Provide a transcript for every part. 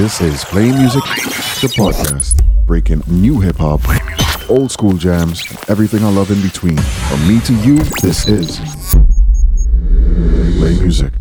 This is Play Music, the podcast, breaking new hip hop, old school jams, everything I love in between. From me to you, this is Play Music.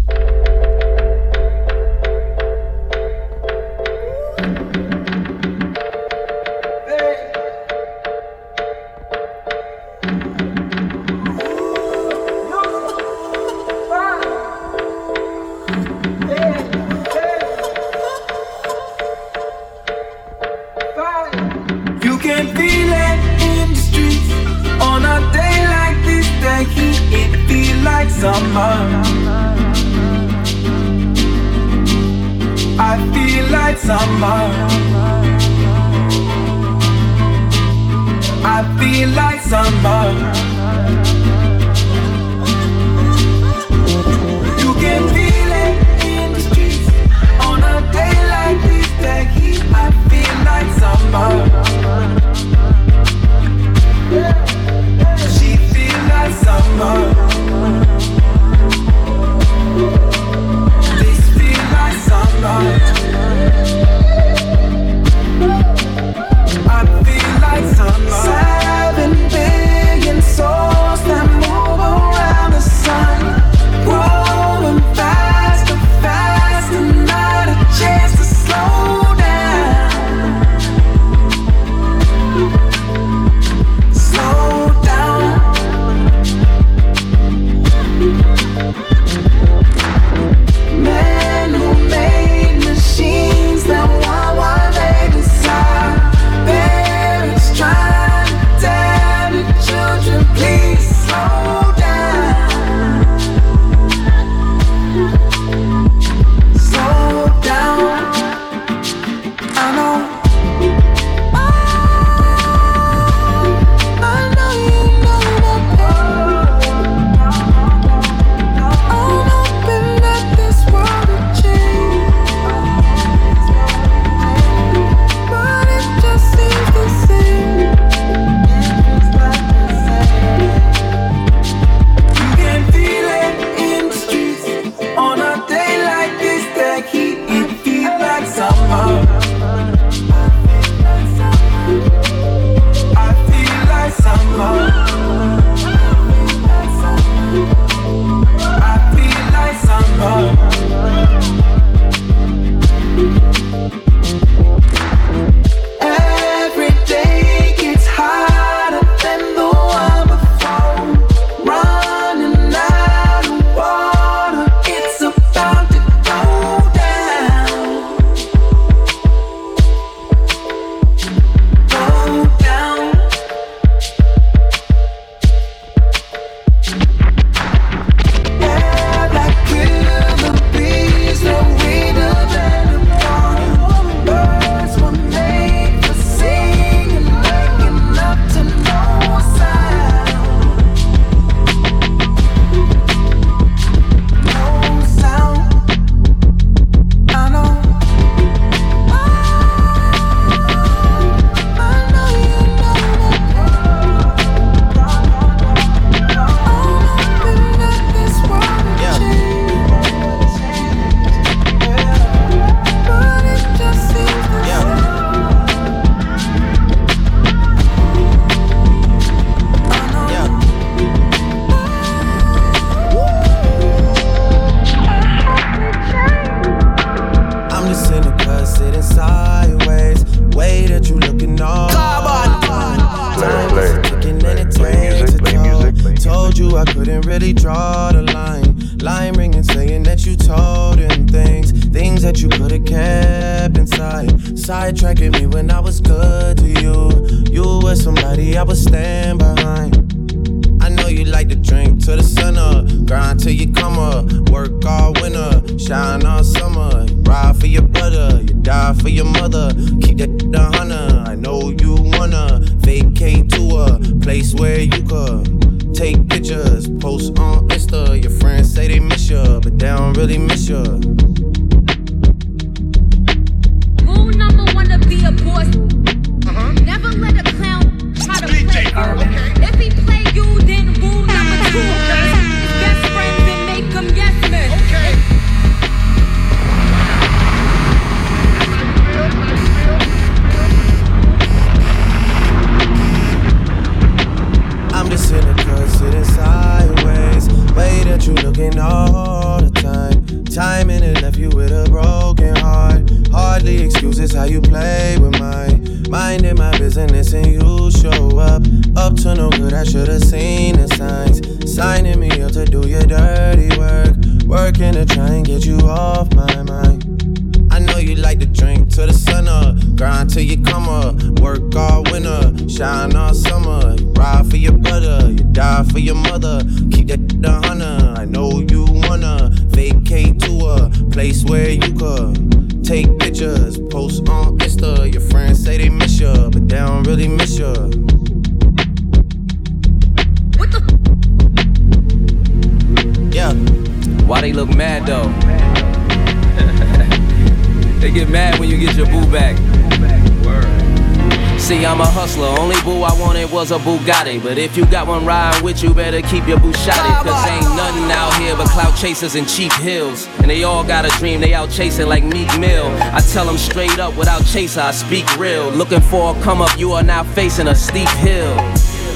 But if you got one riding with you, better keep your boo shotted. Cause ain't nothing out here but clout chasers and cheap hills. And they all got a dream, they out chasing like Meek Mill. I tell them straight up, without chaser, I speak real. Looking for a come up, you are now facing a steep hill.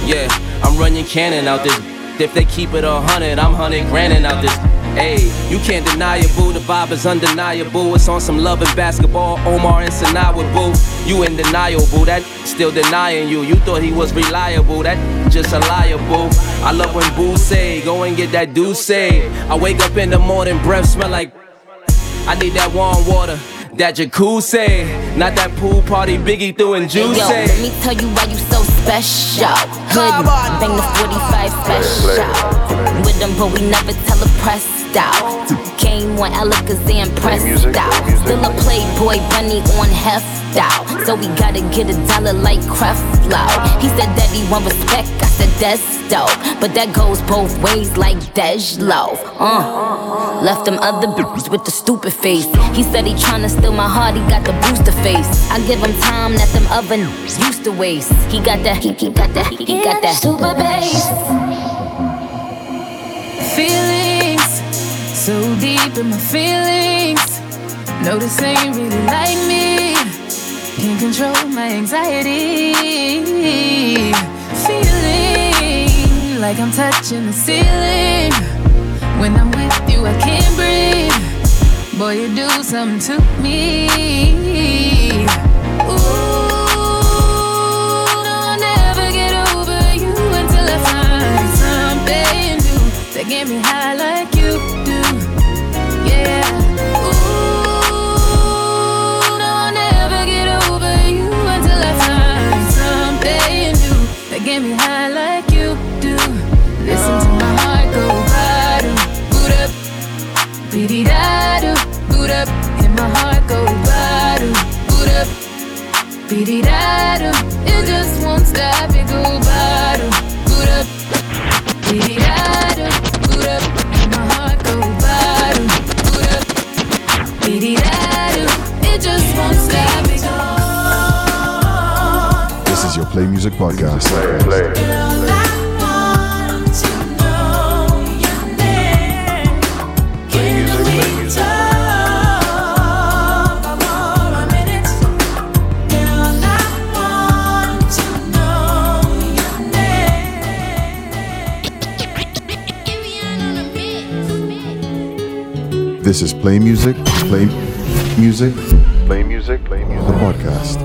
Yeah, I'm running cannon out this. If they keep it a hundred, I'm hundred grandin' out this. Hey, you can't deny it, boo. The vibe is undeniable. It's on some love and basketball. Omar and Sanaa, boo. You in denial, boo. That still denying you. You thought he was reliable. That just a liar, boo. I love when boo say, go and get that do say. I wake up in the morning, breath smell like. I need that warm water. That jacuzzi, not that pool party Biggie threw in juice. Yo, let me tell you why you so special. Hood, bang the 45 special. With them, but we never tell the press out. Game one Alakazam pressed out. Still a playboy bunny on heft out. So we gotta get a dollar like Creflo. He said that he want respect, I said that's dope. But that goes both ways like Dej Loaf. Uh. Left them other bitches with the stupid face. He said he tryna steal my heart, he got the booster face. I give him time that them other used to waste. He got that, he, he got that, he, he got that super bass. Feelings so deep in my feelings. No, this ain't really like me. Can't control my anxiety. Like I'm touching the ceiling. When I'm with you, I can't breathe. Boy, you do something to me. Ooh. that get over you until I find something you get me high like you do. Yeah. Ooh, no, I'll never get over you until I find something new that get me high beady da do. It just won't stop, it go badu, boot up, beady da do, boot up. Hear my heart go badu, boot up, beady da do. It just won't stop, it go. This is your Play Music Podcast. Play, play. This is Play Music, Play Music, Play music, play Music, the podcast.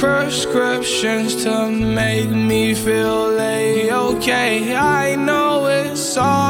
Prescriptions to make me feel a okay. I know it's all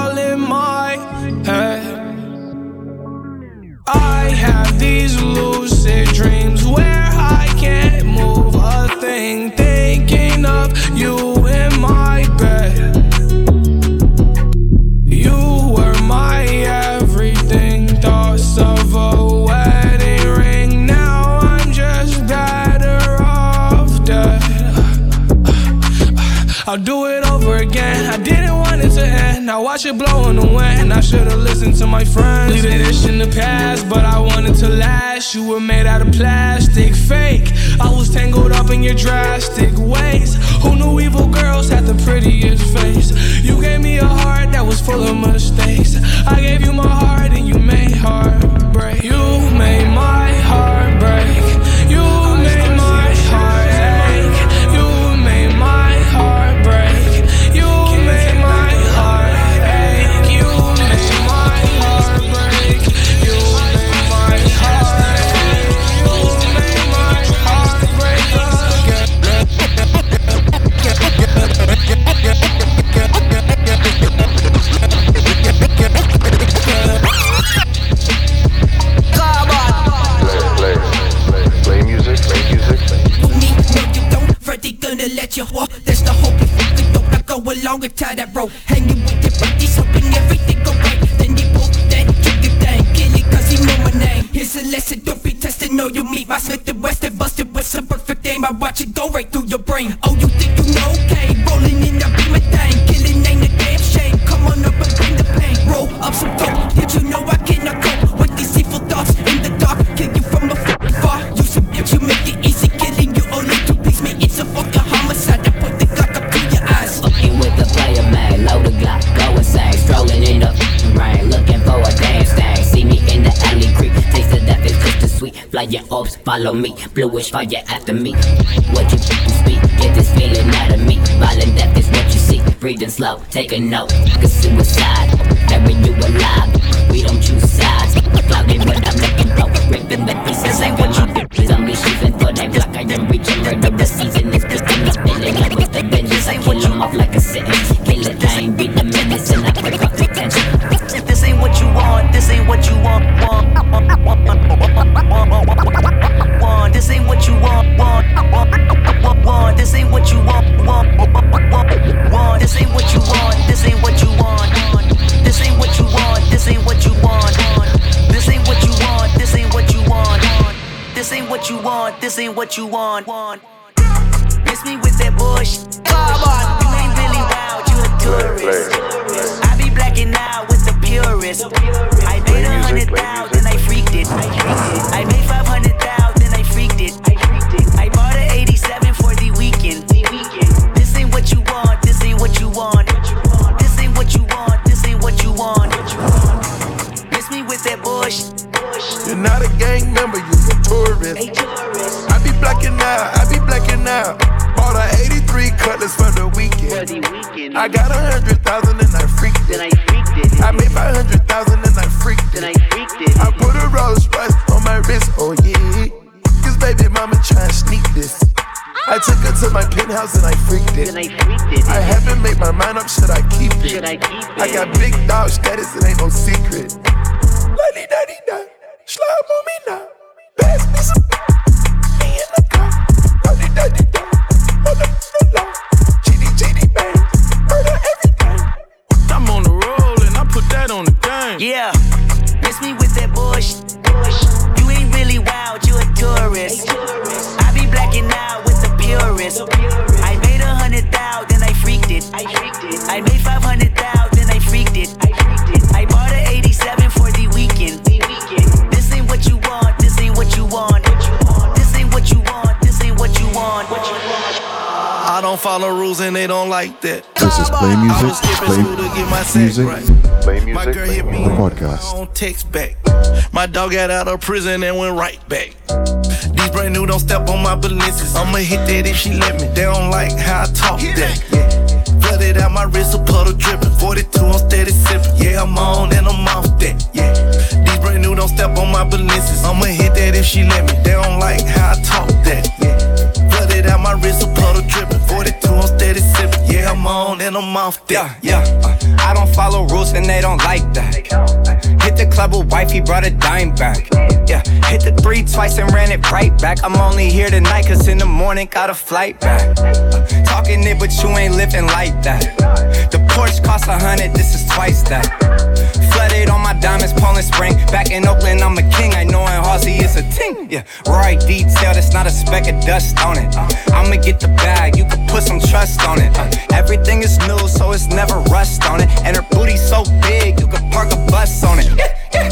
follow me. Bluish fire after me. What you people speak, get this feeling out of me. Violent death is what you see. Breathing slow, take a note. Cause suicide, bury you alive. We don't choose sides. Cloudy, but I'm looking broke. Ripping the pieces like what that. This is play music. Play music. Right. Play music. My girl hit me. The podcast. On text back. My dog got out of prison and went right back. These brand new don't step on my balances. I'ma hit that if she let me. They don't like how I talk hit that. Yeah. Flooded out my wrist, a puddle dripping. 42, I'm steady sipping. Yeah, I'm on and I'm off that. Yeah. These brand new don't step on my balances. I'ma hit that if she let me. They don't like how I talk I'm off. Yeah, yeah. Uh, I don't follow rules and they don't like that. Hit the club with wife, he brought a dime back. Yeah, hit the three twice and ran it right back. I'm only here tonight, cause in the morning got a flight back. Talking it, but you ain't living like that. The Porsche costs a hundred, this is twice that. Flooded on my diamonds, Poland Spring. Back in Oakland, I'm a king. I know in Halsey it's a ting. Yeah, right detail, that's not a speck of dust on it. Uh, I'ma get the bag, you can put some trust on it. Uh, everything is new, so it's never rust on it. And her booty so big, you can park a bus on it. Yeah, yeah.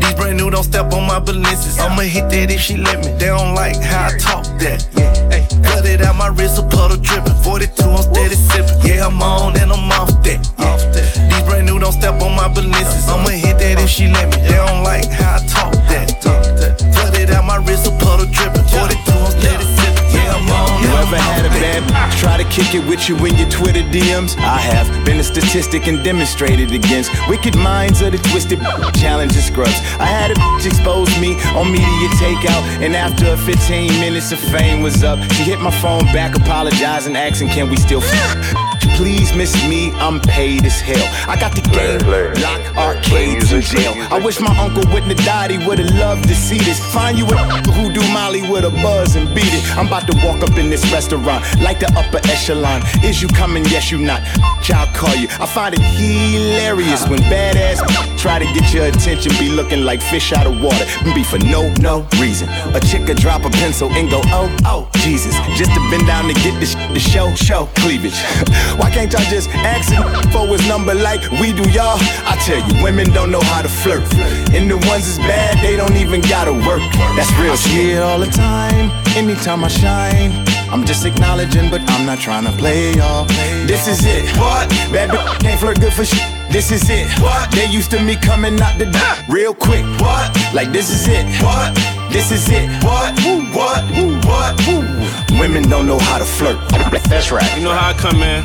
These brand new don't step on my balances. I'ma hit that if she let me. They don't like how I talk that. Yeah, hey, cut it out my wrist, a puddle dripping. 42, I'm steady sipping. Yeah, I'm on and I'm off that. Off that. These brand new don't step on my balances. I'ma hit that if she let me. They don't like how I talk that. Cut it out my wrist, a puddle dripping. 42, I'm steady sipping. You ever had a bad try to kick it with you in your Twitter DMs? I have been a statistic and demonstrated against wicked minds of the twisted challenging scrubs. I had a bitch expose me on media takeout, and after 15 minutes of fame was up, she hit my phone back, apologizing, asking, Can we still? Please miss me, I'm paid as hell. I got the game lock arcades in jail. I wish my uncle wouldn't have died, he would've loved to see this. Find you a who do Molly with a buzz and beat it. I'm about to walk up in this restaurant like the upper echelon. Is you coming? Yes, you not. I'll call you. I find it hilarious when badass try to get your attention, be looking like fish out of water, and be for no, no reason. A chick could drop a pencil and go, oh, oh, Jesus. Just to bend down to get the show, show cleavage. Why can't y'all just ask him for his number like we do y'all? I tell you, women don't know how to flirt. And the ones that's bad, they don't even gotta work. That's real shit. See it all the time, anytime I shine. I'm just acknowledging, but I'm not trying to play y'all. This is it. What? Bad bitch can't flirt good for shit. This is it. What? They used to me coming out the door real quick. What? Like this is it. What? This is it. What? Woo, what? Woo, what? Woo. Women don't know how to flirt. That's right. You know how I come in.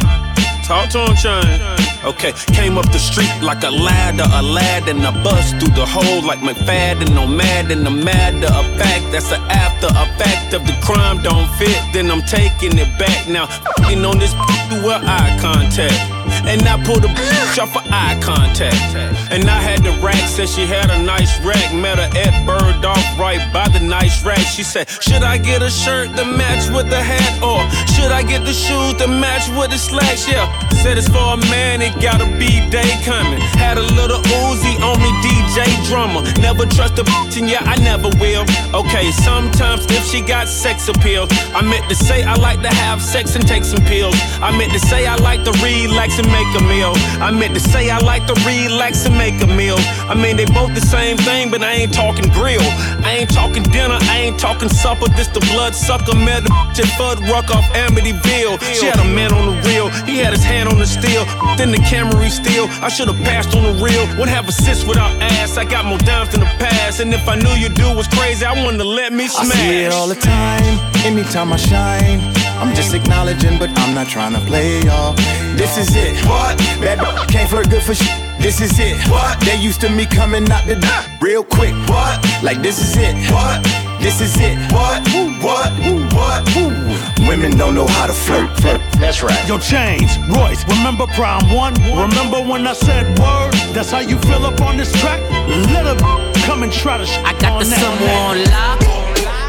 Talk to him, Chain. Okay, came up the street like a ladder, a lad and a bus through the hole like McFadden, no mad and the matter of fact. That's an after effect of the crime don't fit. Then I'm taking it back now. Fing on this through her eye contact. And I pulled a bitch off for eye contact. And I had the rack, said she had a nice rack. Met her at Bergdorf right by the nice rack. She said, Should I get a shirt to match with the hat? Or should I get the shoes to match with the slacks? Yeah, said it's for a man, it gotta be day coming. Had a little Uzi on me, DJ Drama. Never trust a bitch, and yeah, I never will. Okay, sometimes if she got sex appeal, I meant to say I like to have sex and take some pills. I meant to say I like to relax and make a meal. I meant to say I like to relax and make a meal. I mean, they both the same thing, but I ain't talking grill. I ain't talking dinner, I ain't talking supper. This the blood sucker, met the at Fudd Ruck off Amityville. She had a man on the reel, he had his hand on the steel. Then the Camry steel, I should've passed on the real. Wouldn't have assist without ass. I got more dimes than the past. And if I knew you do was crazy, I wanted to let me smash. I see it all the time, anytime I shine. I'm just acknowledging, but I'm not trying to play y'all. This is it. What? Bad b- can't flirt good for shit. This is it. What? They used to me coming out the door real quick. What? Like this is it. What? This is it. What? Woo, what? Woo, what? Woo. Women don't know how to flirt. Flirt. That's right. Yo, Chainz, Royce, remember Prime One? Remember when I said word? That's how you feel up on this track? Mm-hmm. Let a come and try to sh- I got the summer on lock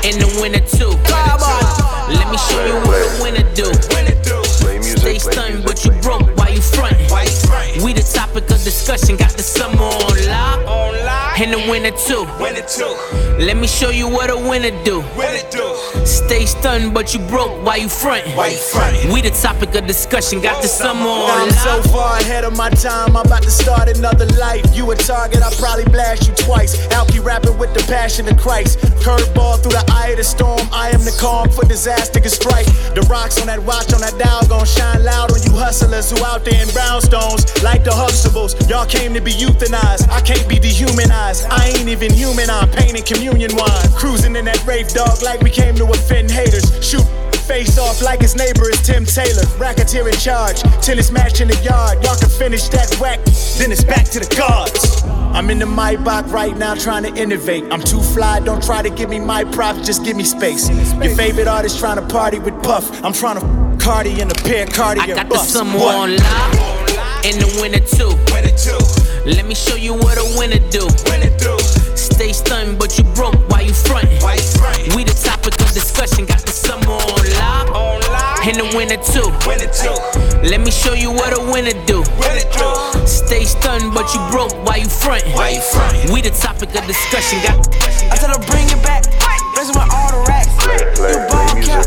in the winter too. Let me show you what the winter do. Stay stunned, but you broke Why you frontin'. We the topic of discussion, got the summer on lock in the winter too. Let me show you what a winner do. Stay stunned, but you broke Why you frontin'. We the topic of discussion, got the summer on I'm so far ahead of my time, I'm about to start another life. You a target, I'll probably blast you twice. Alky rapping with the passion of Christ. Curveball through the eye of the storm. I am the calm for disaster can strike. The rocks on that watch on that dial gon' shine loud on you hustlers who out there in brownstones. Like the Huxtables, y'all came to be euthanized. I can't be dehumanized. I ain't even human, I'm painting communion wine. Cruising in that rave dog like we came to offend haters. Shoot Face off like his neighbor is Tim Taylor. Racketeer in charge, tennis match in the yard. Y'all can finish that whack, then it's back to the guards. I'm in the Maybach right now trying to innovate. I'm too fly, don't try to give me my props, just give me space. Your favorite artist trying to party with Puff. I'm trying to Cardi in a pair Cardi. I got the on lock, in the winter too. Let me show you what a winner do. Stay stunned, but you broke. Why you frontin'? We the topic of discussion. Got the summer on lock, in the winter too. Let me show you what a winner do. Stay stunned, but you broke. Why you frontin'? We the topic of discussion. Got. I tell her bring it back. Blazing with all the racks. You ball cap.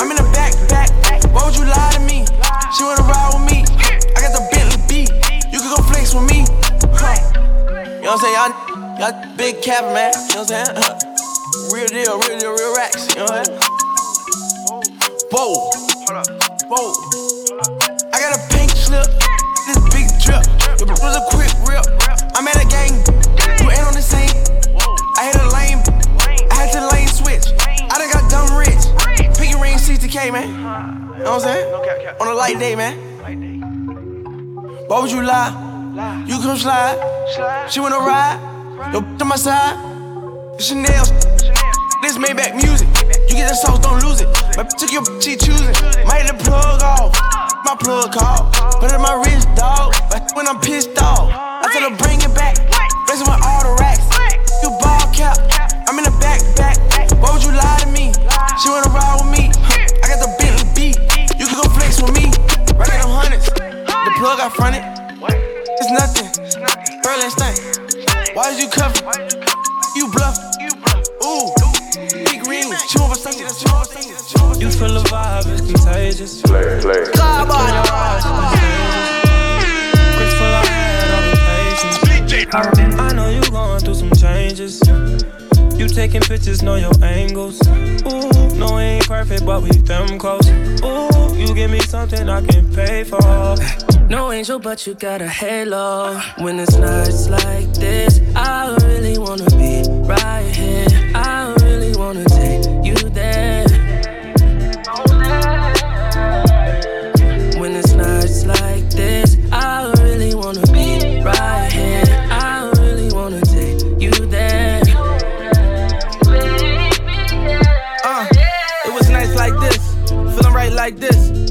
I'm in the back, back. Why would you lie to me? She wanna ride know what I'm saying? Y'all, y'all big cap, man. You know what I'm saying? Uh, real deal, real deal, real racks. You know what I'm saying? Whoa. Whoa. I got a pink slip. This big drip. It was a quick rip. I'm at a gang. You ain't on the same. I hit a lane. I had to lane switch. I done got dumb rich. Pinky ring 60k, man. You know what I'm saying? On a light day, man. Why would you lie? You come slide. She wanna ride. Yo, to my side. Chanel. This Maybach music. You get the sauce, don't lose it. My took your she choosing. Might the plug off. My plug call. Put it in my wrist, dog. But when I'm pissed off, I tell her bring it back. Blazing with all the racks. You ball cap. I'm in the back, back. Why would you lie to me? She wanna ride with me. I got the Bentley B. You can go flex with me. Right at them hundreds. The plug I fronted. It's nothing. Berlin stank. Why did you cover? You bluff. Ooh. Big rings. Chew over something. Chew over something. You feel the vibe, it's contagious. Play, play. Come on. Grateful I had all the patience. I know you going through some changes. You taking pictures, know your angles. Ooh, no, it ain't perfect, but we them close. Ooh, you give me something I can pay for. No angel, but you got a halo. When it's nights like this, I really wanna be right here. I really wanna take you there. When it's nights like this, I really wanna be right here. I really wanna take you there. Uh, it was nice like this, feeling right like this.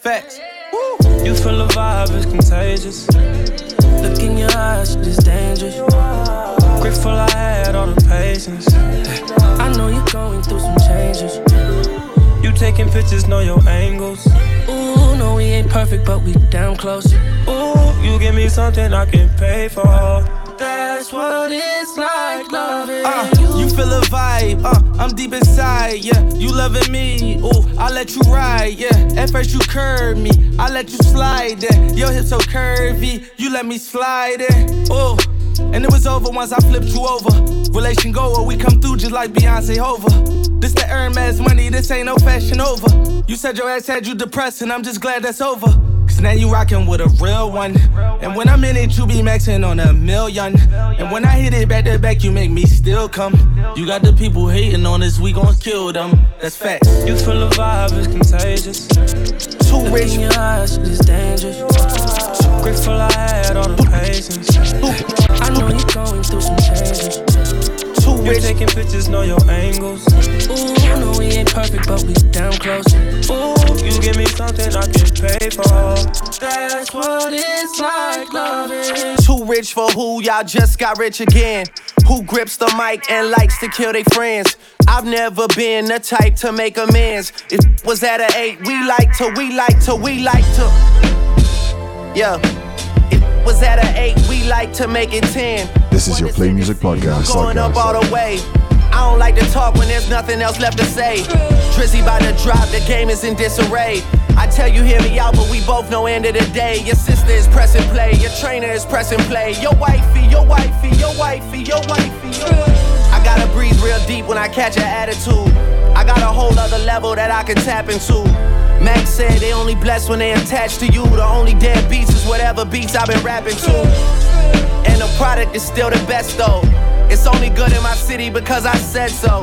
Facts. You feel the vibe is contagious. Look in your eyes, it's dangerous. Grateful I had all the patience. I know you're going through some changes. You taking pictures, know your angles. Ooh, no, we ain't perfect, but we damn close. Ooh, you give me something I can pay for. That's what it's like loving Uh, you feel a vibe, uh, I'm deep inside, yeah. You loving me, ooh, I let you ride, yeah. At first you curved me, I let you slide yeah. Your hips so curvy, you let me slide in, ooh. And it was over once I flipped you over. Relation goer, we come through just like Beyonce Hova. This the Hermes money, this ain't no fashion over. You said your ass had you depressed, and I'm just glad that's over. Cause now you rockin' with a real one. And when I'm in it, you be maxing on a million. And when I hit it back to back, you make me still come. You got the people hating on us, we gon' kill them. That's fact. You feel the vibe is contagious. Too rich. In your eyes, it's dangerous. Grateful I had all the patience. I know you're going through some changes. Too You rich. taking pictures, know your angles. Ooh, no, we ain't perfect, but we damn close. Ooh, you give me something I can pay for. That's what it's like loving. Too rich for who? Y'all just got rich again. Who grips the mic and likes to kill their friends? I've never been the type to make amends. If it was at an eight, we like to, we like to, we like to. Yeah. Was at an eight, we like to make it ten. This is your Play Music Podcast. Going up all the way. I don't like to talk when there's nothing else left to say. Drizzy by the drop, the game is in disarray. I tell you, hear me out, but we both know end of the day. Your sister is pressing play, your trainer is pressing play. Your wifey, your wifey, your wifey, your wifey. Your... I gotta breathe real deep when I catch an attitude. I got a whole other level that I can tap into. Max said they only blessed when they attached to you. The only dead beats is whatever beats I've been rapping to. And the product is still the best though. It's only good in my city because I said so.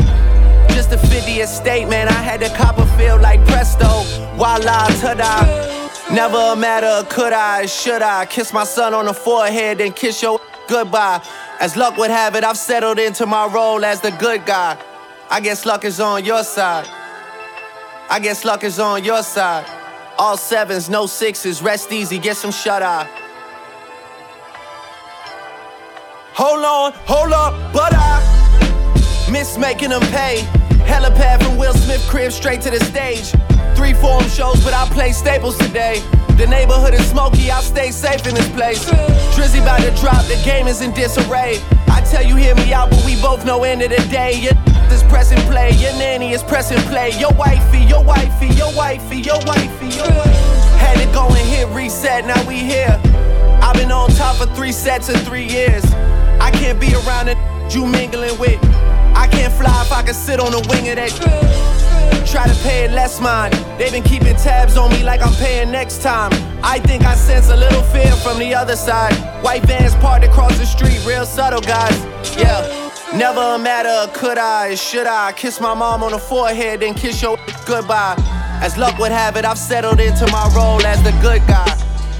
Just a 50th state, man. I had the Copperfield like presto. Voila, ta-da. Never a matter could I, should I kiss my son on the forehead, and kiss your goodbye. As luck would have it, I've settled into my role as the good guy. I guess luck is on your side. I guess luck is on your side. All sevens, no sixes, rest easy, get some shut eye. Hold on, hold up, but I miss making them pay. Helipad from Will Smith crib straight to the stage. Three form shows, but I play staples today. The neighborhood is smoky, I stay safe in this place. Drizzy about to drop, the game is in disarray. I tell you, hear me out, but we both know end of the day. Your is pressing play, your nanny is pressing play. Your wifey, your wifey, your wifey, your wifey, your wifey. Had to go and hit reset, now we here. I've been on top for three sets in three years. I can't be around the you mingling with. I can't fly if I can sit on the wing of that. Try to pay less mind. They've been keeping tabs on me like I'm paying next time. I think I sense a little fear from the other side. White vans parked across the street, real subtle guys. Yeah. Never a matter could I, should I kiss my mom on the forehead, then kiss your goodbye. As luck would have it, I've settled into my role as the good guy.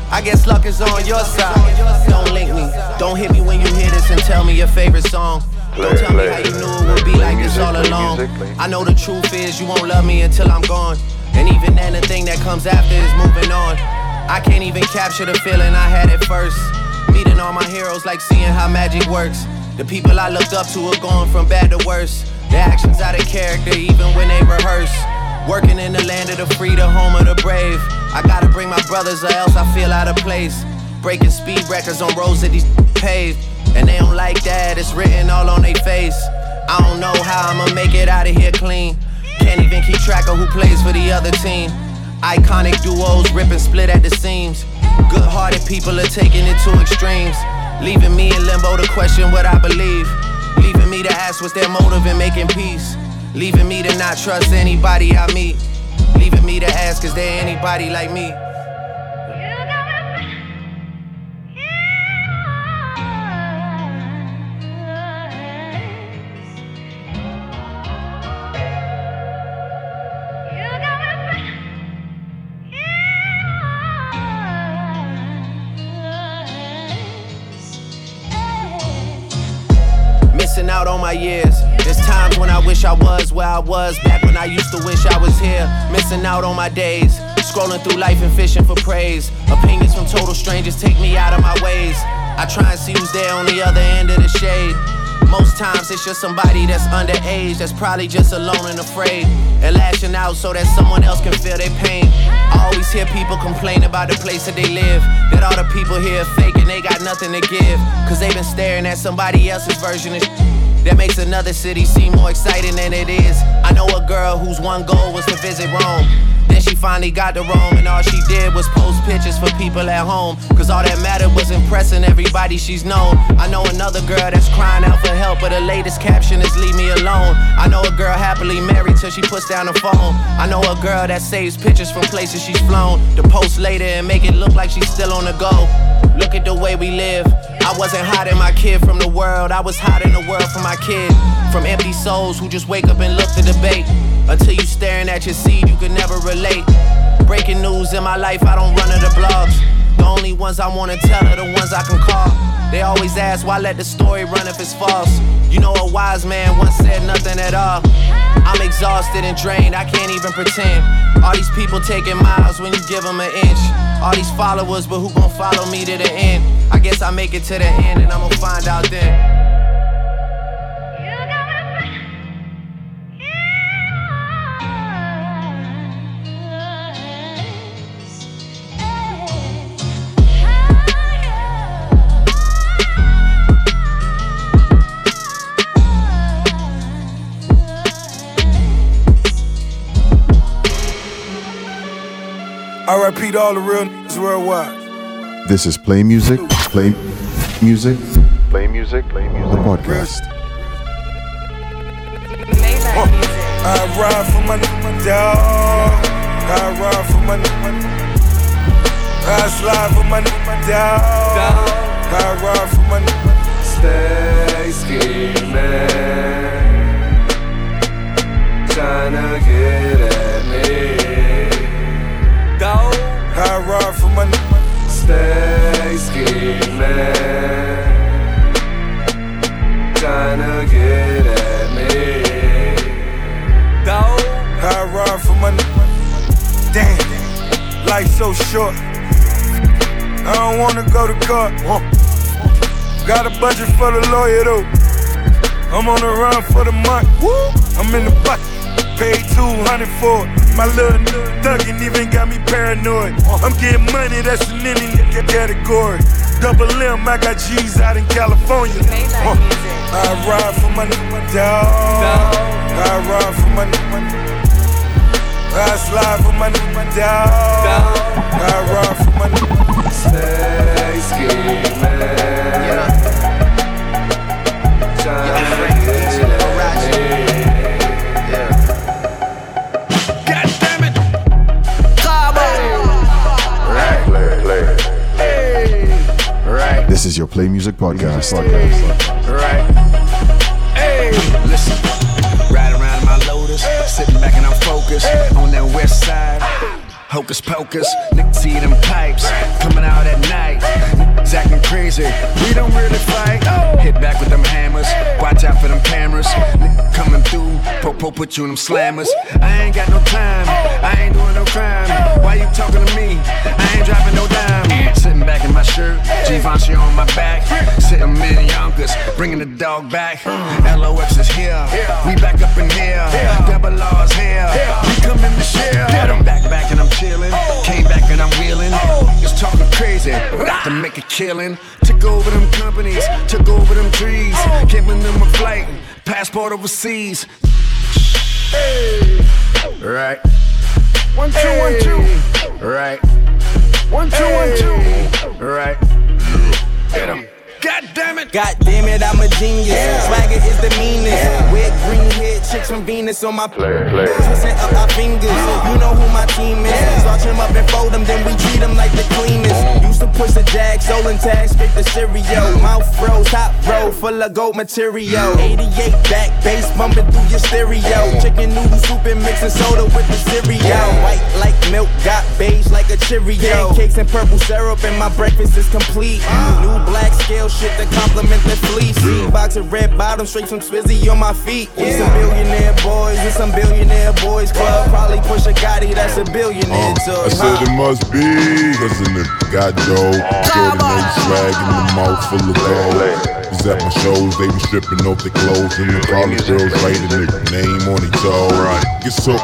I guess luck is on your side. Don't link me. Don't hit me when you hear this and tell me your favorite song. Don't tell me how you knew it would be like this all along. I know the truth is you won't love me until I'm gone. And even then, the thing that comes after is moving on. I can't even capture the feeling I had at first. Meeting all my heroes like seeing how magic works. The people I looked up to are going from bad to worse. Their actions out of character even when they rehearse. Working in the land of the free, the home of the brave. I gotta bring my brothers or else I feel out of place. Breaking speed records on roads that these paved. And they don't like that, it's written all on their face. I don't know how I'ma make it out of here clean. Can't even keep track of who plays for the other team. Iconic duos ripping split at the seams. Good hearted people are taking it to extremes. Leaving me in limbo to question what I believe. Leaving me to ask what's their motive in making peace. Leaving me to not trust anybody I meet. Leaving me to ask, is there anybody like me? My years. There's times when I wish I was where I was back when I used to wish I was here. Missing out on my days. Scrolling through life and fishing for praise. Opinions from total strangers take me out of my ways. I try and see who's there on the other end of the shade. Most times it's just somebody that's underage, that's probably just alone and afraid. And lashing out so that someone else can feel their pain. I always hear people complain about the place that they live. That all the people here fake and they got nothing to give. Cause they've been staring at somebody else's version of that makes another city seem more exciting than it is. I know a girl whose one goal was to visit Rome. Then she finally got to Rome, and all she did was post pictures for people at home. Cause all that mattered was impressing everybody she's known. I know another girl that's crying out for help, but her latest caption is Leave me alone. I know a girl happily married till she puts down the phone. I know a girl that saves pictures from places she's flown to post later and make it look like she's still on the go. Look at the way we live. I wasn't hiding my kid from the world, I was hiding the world from my kid. From empty souls who just wake up and look to debate. Until you staring at your seed, you can never relate. Breaking news in my life, I don't run to the blogs. The only ones I wanna tell are the ones I can call. They always ask why let the story run if it's false. You know a wise man once said nothing at all. I'm exhausted and drained, I can't even pretend. All these people taking miles when you give them an inch. All these followers, but who gon' follow me to the end? I guess I make it to the end and I'ma find out then. I repeat all the real niggas worldwide. This is Play Music, Play Music, Play music, play music. the podcast. Uh, I ride for my dog. I ride for my I slide for my dog. I ride for my Stay scheming, trying to get at wanna go to court. Got a budget for the lawyer though. I'm on the run for the month. I'm in the bucket. Paid 200 for it. My little thuggin' even got me paranoid. I'm getting money, that's in any nigga category. Double M, I got G's out in California. Uh, I ride for my dog. I ride for my I slide for my dog. I ride for my Stay scheming. This is your Play Music Podcast. Right. Hey, listen. Ride around in my Lotus, sitting back and I'm focused on that west side. Hocus pocus, niggas see them pipes coming out at night. Niggas acting crazy, we don't really fight. Hit back with them hammers, watch out for them cameras. Coming through, po-po put you in them slammers. I ain't got no time, I ain't doing no crime. Why you talking to me? I ain't dropping no dime. Sitting back in my shirt, Givenchy on my back. Sitting in Yonkers, bringing the dog back. LOX is here, we back up in here. Double R's here, we come in the share. I'm back, back and I'm chillin'. Came back and I'm wheeling. Just talking crazy, to make a killing. Took over them companies, took over them trees. Giving them a flight, passport overseas. Right. One, two, one, two. Right. One, two, one, two. Right. Get him. God damn it. God damn it, I'm a genius. Swagger is the meanest. With green head chicks from Venus on my play, play. Twisting up our fingers. You know who my team is. Starch them up and fold them, then we treat them like the cleanest. Used to push the jag, stolen tags, straight the cereal. Mouth froze, top roll, full of gold material. 88 back, bass bumping through your stereo. Chicken noodle soup and mixing soda with the cereal. White like milk, got beige like a Cheerio. Pancakes and purple syrup, and my breakfast is complete. Ah. New black scale shit to complement the fleece. Box of red bottoms, straight from Swizzy on my feet. We some billionaire boys, we some billionaire boys club. Probably push a Gotti, that's a billionaire uh, tour. I said it must be, cause the nigga got dope. Jordan ain't swag in the mouth full of gold. Was at my shows, they be stripping off their clothes, and the college girls write a nigga name on their toe. Right. Get so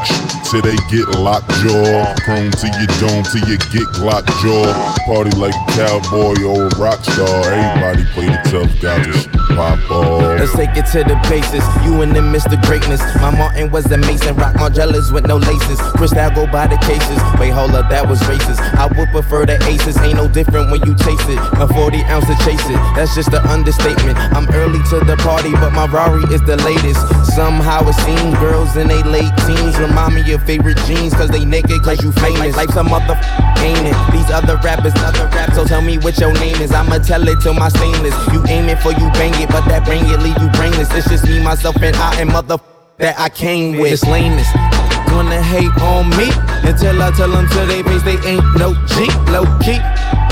till they get locked jaw. Prone to your dome till you get locked jaw. Party like a cowboy or a rock star. Everybody play the tough guy, just pop off. Let's take it to the basis. You and them Mr. Greatness. My Martin was a Mason. Rock Margielas with no laces. Crystal go by the cases. Wait, hold up, that was racist. I would prefer the aces. Ain't no different when you chase it. A 40 ounce to chase it. That's just an understatement. I'm early to the party, but my Rari is the latest. Somehow it seems girls in they late teens remind me of favorite jeans. Cause they naked, cause you famous. Like some mother ain't it. These other rappers, other rap. So tell me what your name is. I'ma tell it to my stainless. You aim it for you bang it, but that bang it leave you brainless. It's just me, myself, and I, and mother that I came with. It's lameness. Gonna hate on me until I tell them to they face they ain't no G, low key.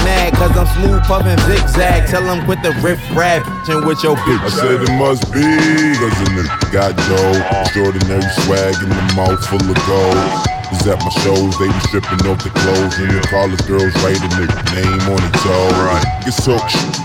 Mad cause I'm smooth puffin' zigzag. Tell them quit the riff rap and with your bitch. I said it must be, cause the got dope. Extraordinary swag in the mouth full of gold. Was at my shows, they be stripping off the clothes, and the college girls write a nigga name on their toe. Right. Get so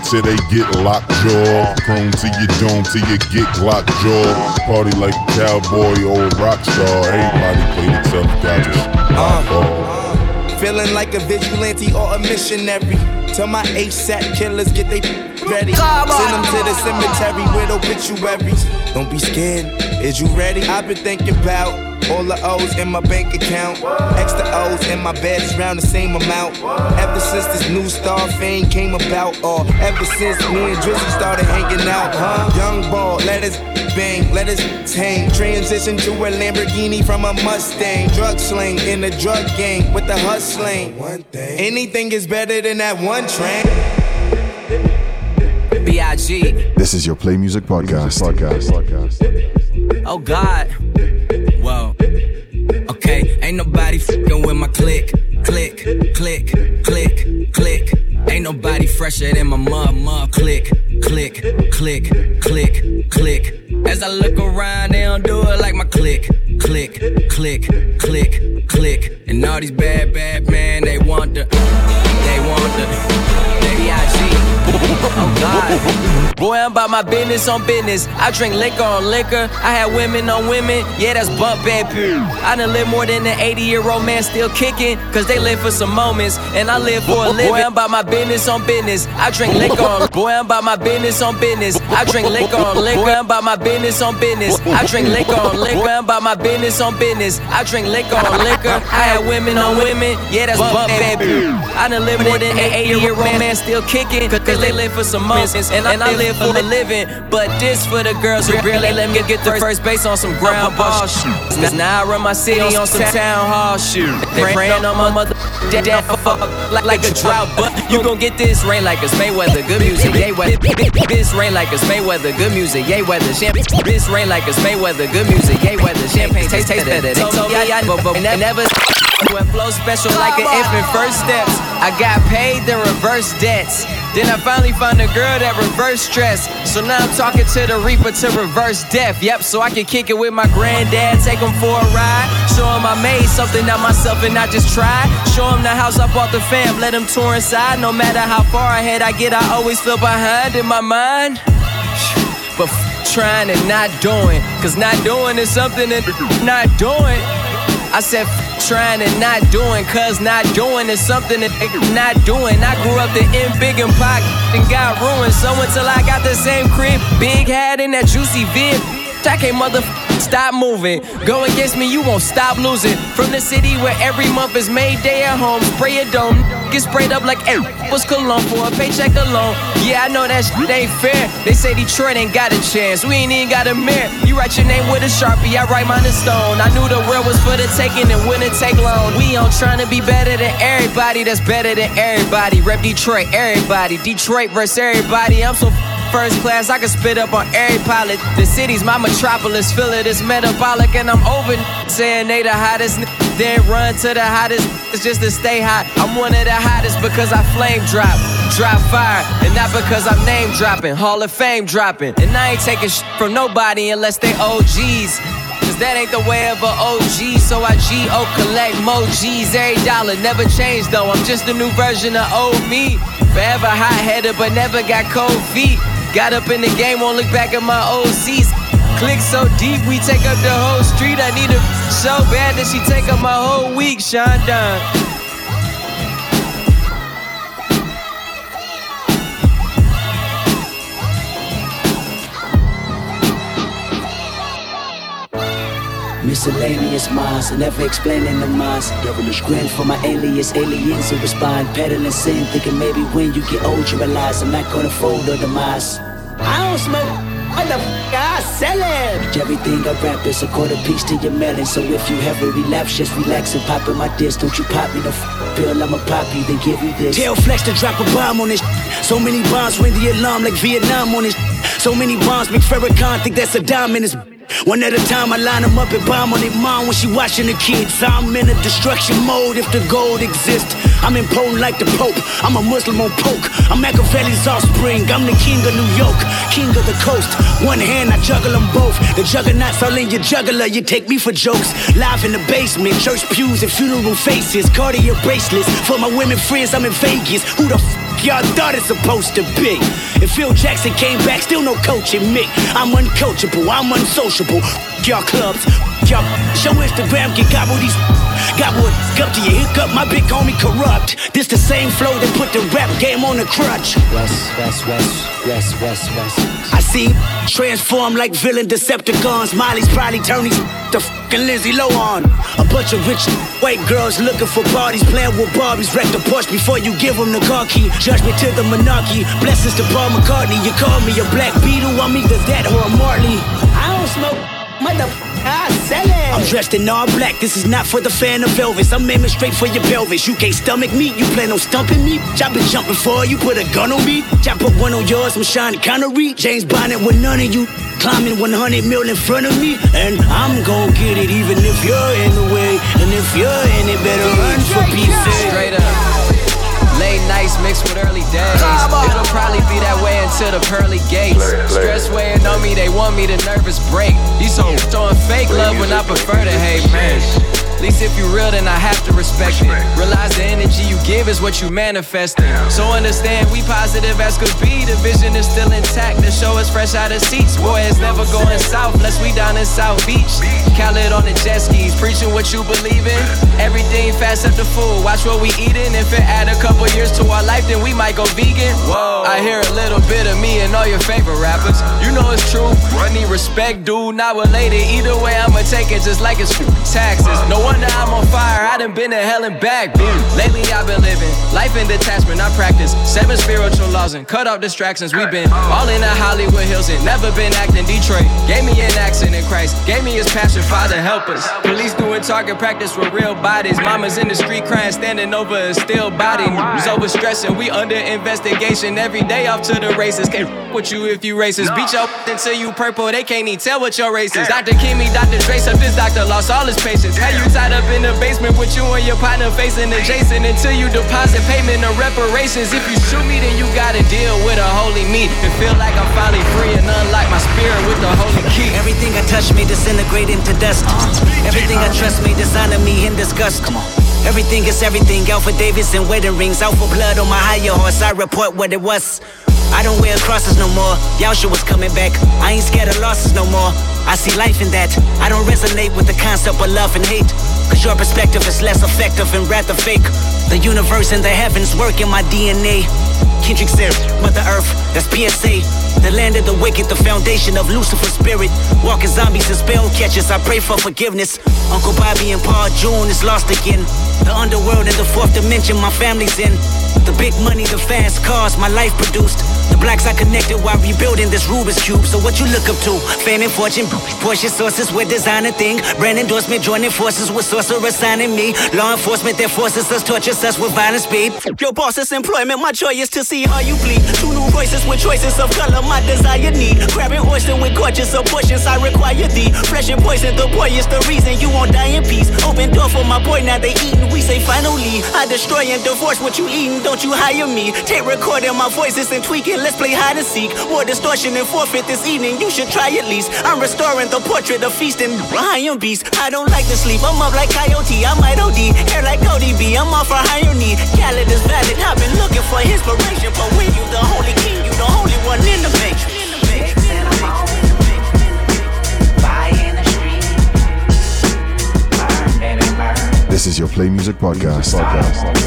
till they get locked jaw. Uh. Prone to your dome till you get locked jaw. Party like a cowboy or a rock star. Everybody play the tough guy, just pop off. Feeling like a vigilante or a missionary. Tell my ASAP killers get they ready. Send them to the cemetery with obituaries. Don't be scared. Is you ready? I've been thinking about All the O's in my bank account. Extra O's in my bed is round the same amount. Ever since this new star fame came about, or ever since me and Drizzy started hanging out, huh? Young ball, let us bang, let us tang. Transition to a Lamborghini from a Mustang. Drug sling in the drug gang with the hustling. One thing. Anything is better than that one train. B.I.G. This is your Play Music Podcast. podcast. Oh God. Whoa. Okay, ain't nobody fucking with my click, click, click, click, click. Ain't nobody fresher than my mud, mud. Click, click, click, click, click. As I look around, they don't do it like my click, click, click, click, click. And all these bad, bad men, they want the, they want the, they B.I.G. Oh Boy, I'm about my business on business. I drink liquor on liquor. I had women on women. Yeah, that's bump bad I done live more than an 80 year old man still kicking. Cause they live for some moments. And I live for a living. Boy, I'm about my business on business. I drink liquor on Boy, I'm about my business on business. I drink liquor on liquor. Boy, I'm about my business on business. I drink liquor on liquor. Boy, I'm about my business on business. I drink liquor on liquor. I had women on women. Yeah, that's bump bad I done live more than an 80 year old man still kicking. Cause they live for some moments. And I, and I live for the living. But this for the girls who really let me get the first base on some ground ball. Cause now I run my city on some town hall shit. They praying on my mother down fuck like, like a drought. But you gon' get this rain like it's Mayweather. Good music, yay weather. This rain like it's Mayweather. Good music, yay weather. Champagne. This rain like it's Mayweather. Good music, yay weather. Champagne taste taste better. They told me I never. When flow special like an infant first steps. I got paid the reverse debts. Then I finally found a girl that reverse stress. So now I'm talking to the reaper to reverse death. Yep, so I can kick it with my granddad, take him for a ride. Show him I made something out myself and I just tried. Show him the house I bought the fam, let him tour inside. No matter how far ahead I get, I always feel behind in my mind. But f- trying and not doing, cause not doing is something that not doing. I said trying and not doing, cause not doing is something that they not doing. I grew up in big and Pac and got ruined. So until I got the same crib, big hat in that juicy vid. I can't mother stop moving. Go against me, you won't stop losing. From the city where every month is May day at home. Spray a dome, get sprayed up like hey, was cologne for a paycheck alone. Yeah, I know that shit ain't fair. They say Detroit ain't got a chance. We ain't even got a mirror. You write your name with a sharpie, I write mine in stone. I knew the world was for the taking and wouldn't take long. We on trying to be better than everybody that's better than everybody. Rep Detroit, everybody. Detroit versus everybody. I'm so first class, I can spit up on every pilot. The city's my metropolis, feel it is metabolic, and I'm over saying they the hottest. Then run to the hottest, it's just to stay hot. I'm one of the hottest because I flame drop, drop fire, and not because I'm name dropping, Hall of Fame dropping. And I ain't taking sh- from nobody unless they OGs. Cause that ain't the way of a OG, so I G-O collect mo G's every dollar. Never change though, I'm just a new version of old me. Forever hot headed, but never got cold feet. Got up in the game, won't look back at my old seats. Click so deep, we take up the whole street. I need her so bad that she take up my whole week, Sean. Miscellaneous minds, never explaining the minds. Devilish grin for my alias, aliens who respond, peddling sin, thinking maybe when you get old you realize I'm not gonna fold or demise. I don't smoke. What the f I sell it? Everything I rap is a quarter piece to your melon. So if you have a relapse, just relax and pop in my disc. Don't you pop me the f pill, I'ma pop you, then give you this. Tell Flex to drop a bomb on this. So many bombs ring the alarm like Vietnam on this. So many bombs make Farrakhan think that's a dime in his. One at a time, I line them up and bomb on their mom when she watching the kids. I'm in a destruction mode if the gold exists. I'm impotent like the Pope. I'm a Muslim on poke. I'm Machiavelli's offspring. I'm the king of New York, king of the coast. One hand, I juggle them both. The juggernauts all in your juggler. You take me for jokes. Live in the basement, church pews and funeral faces. Cartier bracelets for my women friends. I'm in Vegas. Who the f- y'all thought it's supposed to be? If Phil Jackson came back, still no coaching me. I'm uncoachable. I'm unsociable. Y'all clubs, y'all. Show Instagram can gobble these. Got what up to your hiccup, my big homie corrupt. This the same flow that put the rap game on the crutch. West, west, west, west, west, west. I see transform like villain Decepticons. Molly's probably turning the fucking Lindsay Lohan. A bunch of rich white girls looking for parties, playing with Barbies. Wreck the Porsche before you give them the car key. Judgment to the monarchy. Blessings to Paul McCartney. You call me a black beetle, I'm either that or a Marley. I don't smoke, motherfucker. I sell it. I'm dressed in all black. This is not for the fan of Elvis. I'm aiming straight for your pelvis. You can't stomach me. You plan on stumping me. I been jumping for you. Put a gun on me. I put one on yours. I'm Sean Connery. James Bonnet with none of you. Climbing 100 mil in front of me. And I'm gon' get it even if you're in the way. And if you're in it, better run for peace sake. Straight up. Late nights mixed with early days. It'll probably be that way until the pearly gates. Stress weighing on me, they want me to nervous break. These hoes throwing fake love when I prefer to hate, man. At least if you real, then I have to respect it. Realize the energy you give is what you manifest. So understand we positive as could be. The vision is still intact. The show is fresh out of seats. Boy, it's never going south unless we down in South Beach. Khaled on the jet skis, preaching what you believe in. Everything fast up the food. Watch what we eating. If it add a couple years to our life, then we might go vegan. Whoa. I hear a little bit of me and all your favorite rappers. You know it's true. I need respect, dude. Not related. Either way, I'ma take it just like it's taxes. No wonder I'm on fire. I done been to hell and back. Lately, I've been living life in detachment. I practice seven spiritual laws and cut off distractions. We've been all in the Hollywood Hills and never been acting Detroit. Gave me an accent in Christ. Gave me his passion. Father, help us. Police doing target practice with real bodies. Mamas in the street crying, standing over a still body. Was over stressing. We under investigation every day off to the races. Can't f- with you if you racist. Beat your until you purple. They can't even tell what your race is. Dr. Kimmy, Dr. Dre, up this doctor lost all his patience. Had you tied up in the basement with you and your partner facing adjacent until you deposit payment of reparations. If you shoot me, then you gotta deal with a holy me and feel like I'm finally free and unlike my spirit with the holy key. Everything I touch may disintegrate into dust. Everything I trust may dishonor me in disgust. Come on. Everything is everything. Alpha Davis and wedding rings. Out for blood on my higher horse. I report what it was. I don't wear crosses no more. Yasha was coming back. I ain't scared of losses no more. I see life in that. I don't resonate with the concept of love and hate. Cause your perspective is less effective and rather fake. The universe and the heavens work in my DNA. Kendrick said, Mother Earth, that's PSA. The land of the wicked, the foundation of Lucifer's spirit. Walking zombies and spell catchers, I pray for forgiveness. Uncle Bobby and Paul June is lost again. The underworld and the fourth dimension my family's in. The big money, the fast cars my life produced. The blacks I connected while rebuilding this Rubik's Cube. So what you look up to? Fame and fortune, Porsche sources with designer thing. Brand endorsement, joining forces with sorcerer signing me. Law enforcement that forces us, tortures us with violent speed. Your boss's employment, my joy is to see how you bleed. Two new voices with choices of color, my desire need. Grabbing oyster with gorgeous abortions, I require thee. Fresh and poison, the boy is the reason you won't die in peace. Open door for my boy, now they eating. We say finally, I destroy and divorce what you eating. Don't you hire me? Take recording my voices and tweaking. Let's play hide and seek. More distortion and forfeit this evening. You should try at least. I'm restoring the portrait of feasting. Am beast. I don't like to sleep. I'm up like coyote. I might OD. Hair like Cody B. I'm off for higher need. Khaled is valid. I've been looking for inspiration, but when you the holy king, you the only one in the matrix. This is your Play Music Podcast. podcast.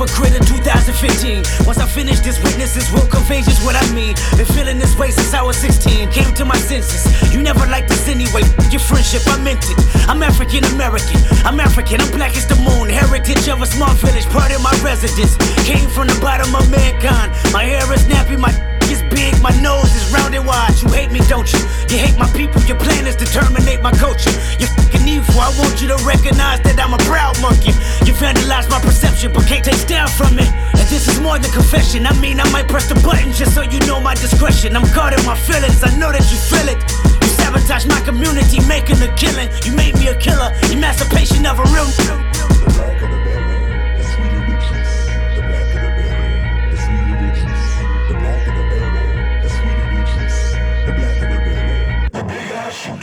Hypocrite in 2015. Once I finish this, witnesses will convey just what I mean. Been feeling this way since I was 16. Came to my senses. You never liked this anyway. Your friendship, I meant it. I'm African American. I'm African. I'm black as the moon. Heritage of a small village, part of my residence. Came from the bottom of mankind. My hair is nappy. My big, my nose is round and wide. You hate me, don't you? You hate my people, your plan is to terminate my culture. You're fucking evil, I want you to recognize that I'm a proud monkey. You vandalized my perception, but can't take down from it. And this is more than confession, I mean, I might press the button just so you know my discretion. I'm guarding my feelings, I know that you feel it. You sabotage my community, making a killing. You made me a killer, emancipation of a real.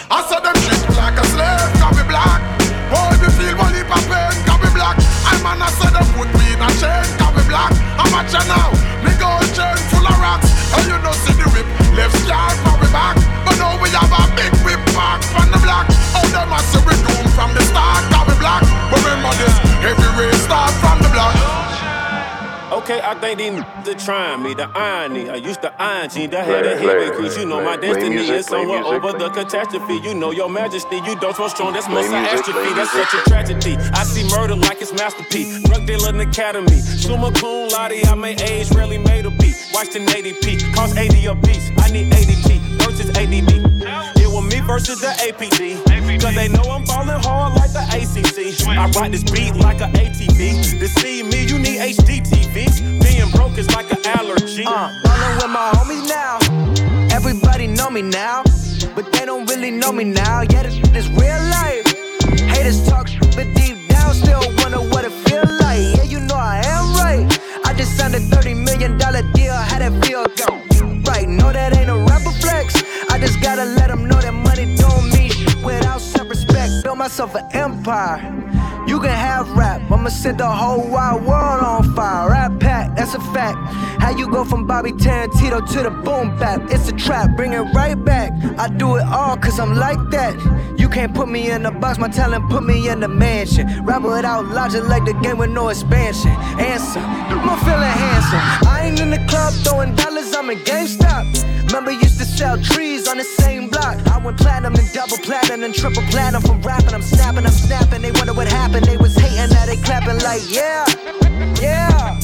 I said them me like a slave, cause we black. Boy, me feel one heap of pain, cause we black. I man, I said them put me in a chain, cause we black. I'm a now, me gold chain full of rocks. And you know see the whip, left scar for we back. But now we have a big whip back from the block. Oh, them a say we from the start, cause we black. But remember this, every race start from the block. Okay, I think these niggas trying me. The irony, I used to iron G, the head of Play- heavy play- You know my destiny is somewhere over the catastrophe. You know your majesty, you don't so strong. That's most music, That's such a tragedy. I see murder like it's masterpiece. Drug dealer in the academy. Summa cum laude, I made age, rarely made a beat. Watch the 80p, cost 80 a piece. I need ADP versus ADD. It was me versus the APD. Cause they know I'm falling hard like the ACC. I ride this beat like a ATV. To see me, you need HD TVs. Being broke is like an allergy. Uh, ballin' with my homies now. Everybody know me now, but they don't really know me now. Yeah, this is real life. Haters talk, shit, but deep down still wonder what it feel like. Yeah, you know I am right. I just signed a thirty million dollar deal. How that feel? Yo, right? No, that ain't a rapper flex. I just gotta let 'em myself an empire. You can have rap, I'ma set the whole wide world on fire. Rap pack, that's a fact. How you go from Bobby Tarantino to the boom bap? It's a trap, bring it right back. I do it all cause I'm like that. You can't put me in a box, my talent put me in the mansion. Rap without logic like the game with no expansion. Answer, I'm feeling handsome. I ain't in the club throwing dollars, I'm in GameStop. Remember used to sell trees on the same block. I went platinum and double platinum and triple platinum from rapping. I'm snapping, I'm snapping. They wonder what happened. They was hating, now they clapping like yeah, yeah.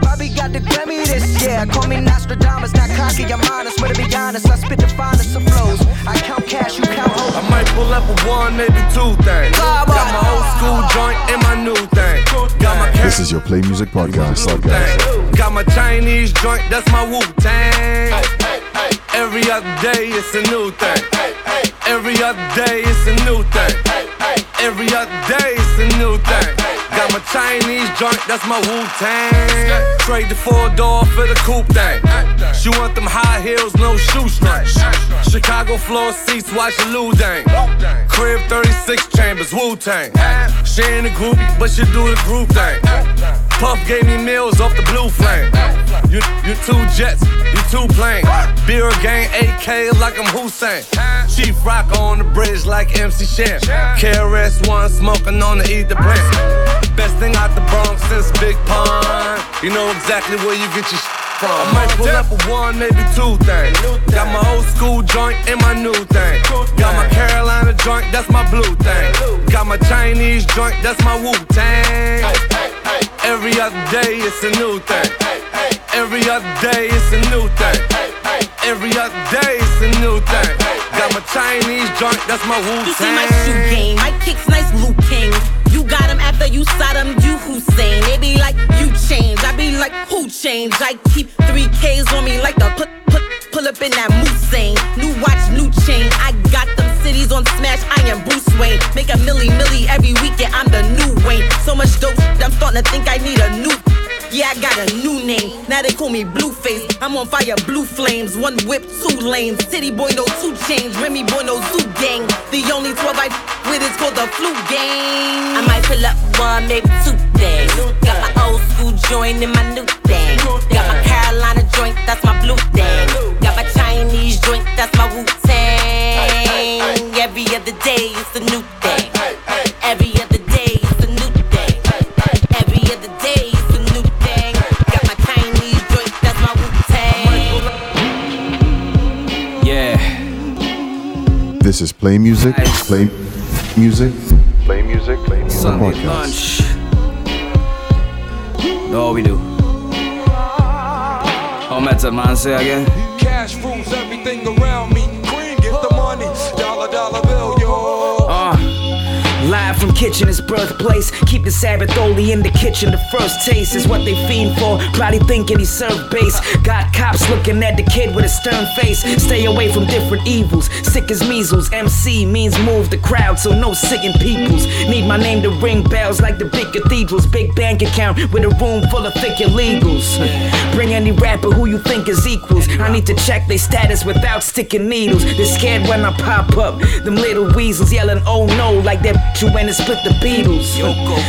Bobby got the Grammy this year. Call me Nostradamus, not cocky, I'm honest. But to be honest, I spit the finest of flows. I count cash, you count hoes. I might pull up with one, maybe two things. Got my old school joint and my new thing. Got my This is your Play Music Podcast. podcast. Got my Chinese joint, that's my Wu Tang. Every other day it's a new thing. Every other day it's a new thing. Every other day it's a new thing. Got my Chinese joint, that's my Wu Tang. Trade the four door for the coupe thing. She want them high heels, no shoe shoestrings. Chicago floor seats, watch the Luol Deng. Crib 36 chambers, Wu Tang. She ain't a group, but she do the group thing. Puff gave me meals off the blue flame. You, you two jets, you two planes. Beer gang, AK like I'm Hussein. Chief Rock on the bridge like MC Shan. KRS One smoking on the ether plant. Best thing out the Bronx since Big Pun. You know exactly where you get your from. I might pull up with one, maybe two things. Got my old school joint and my new thing. Got my Carolina joint, that's my blue thing. Got my Chinese joint, that's my Wu Tang. Every other day it's a new thing. Every other day it's a new thing. Every other day it's a new thing. Got my Chinese joint, that's my Wu Tang. You see my shoe game, my kicks nice, Luke King. You got him after you him, you Hussein. They be like, you change. I be like, who changed? I keep three Ks on me like the put, put, pull up in that Moussain. New watch, new chain. I got them cities on smash, I am Bruce Wayne. Make a milli, milli every weekend, I'm the new Wayne. So much dope, I'm starting to think I need a new. Yeah, I got a new name. Now they call me Blueface. I'm on fire, blue flames. One whip, two lanes. City boy, no two chains. Remy boy, no zoo gang. The only 12 I f- with is called the flu gang. I might pull up one, maybe two things. Got my old school joint and my new thing. Got my Carolina joint, that's my blue thing. Got my Chinese joint, that's my Wu Tang. Every other day it's a new thing. This is Play Music. Play Music. Play music, play music. Sunday podcast. lunch. Know what we do. Oh, Mets at man, say again. Cash rules everything around live from kitchen is birthplace. Keep the Sabbath only in the kitchen. The first taste is what they fiend for. Probably thinking he served base. Got cops looking at the kid with a stern face. Stay away from different evils. Sick as measles. MC means move the crowd, so no sicking peoples. Need my name to ring bells like the big cathedrals. Big bank account with a room full of thick illegals. Bring any rapper who you think is equals. I need to check their status without sticking needles. They're scared when I pop up. Them little weasels yelling, oh no, like that you went and split the Beatles.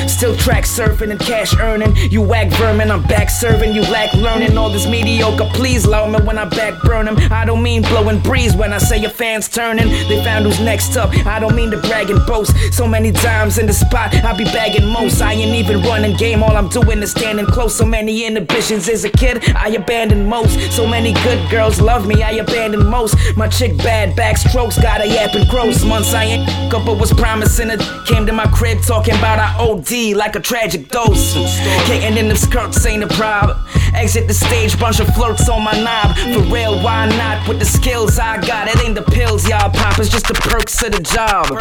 Still track surfing and cash earning. You whack vermin, I'm back serving. You lack learning all this mediocre. Please allow me when I back burn 'em. I don't mean blowing breeze when I say your fans turning. They found who's next up. I don't mean to brag and boast. So many times in the spot, I be bagging most. I ain't even running game. All I'm doing is standing close. So many inhibitions as a kid, I abandoned most. So many good girls love me, I abandoned most. My chick bad, backstrokes, got a yapping gross. Months I ain't up, but was promising it. Came to my crib talking about I OD like a tragic dose. Getting in them skirts ain't a problem. Exit the stage, bunch of flirts on my knob. For real, why not? With the skills I got, it ain't the pills y'all pop, it's just the perks of the job.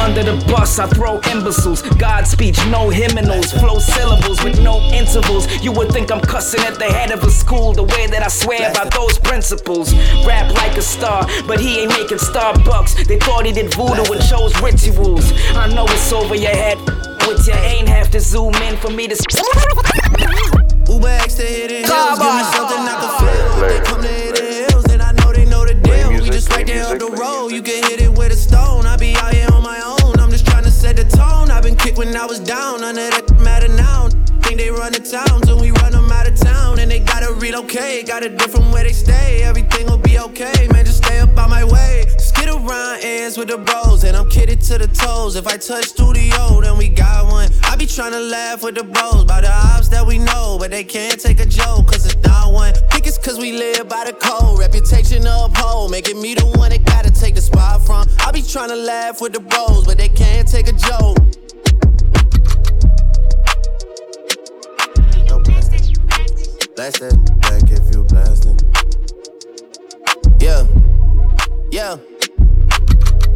Under the bus, I throw imbeciles. God speech, no hymnals, flow syllables with no intervals. You would think I'm cussing at the head of a school the way that I swear about those principles. Rap like a star, but he ain't making Starbucks. They thought he did voodoo and chose rituals. I know it's over your head. With you ain't have to zoom in for me to. Uber X to hit it hills, give me something I can feel. They come to hit the hills, and I know they know the deal. We just right there up the road, you can hit it with a stone. I be out here on my own, I'm just trying to set the tone. I've been kicked when I was down, none of that matter now. Think they run the town, so we run them out of town. And they gotta relocate, got a different way they stay. Everything will be okay, man, just stay up on my way. Around ends with the bros, and I'm kidded to the toes. If I touch studio, then we got one. I be trying to laugh with the bros about the ops that we know, but they can't take a joke, cause it's not one. Think it's cause we live by the code, reputation uphold, making me the one that gotta take the spot from. I be trying to laugh with the bros, but they can't take a joke. Blast that back if you blasting. Yeah, yeah.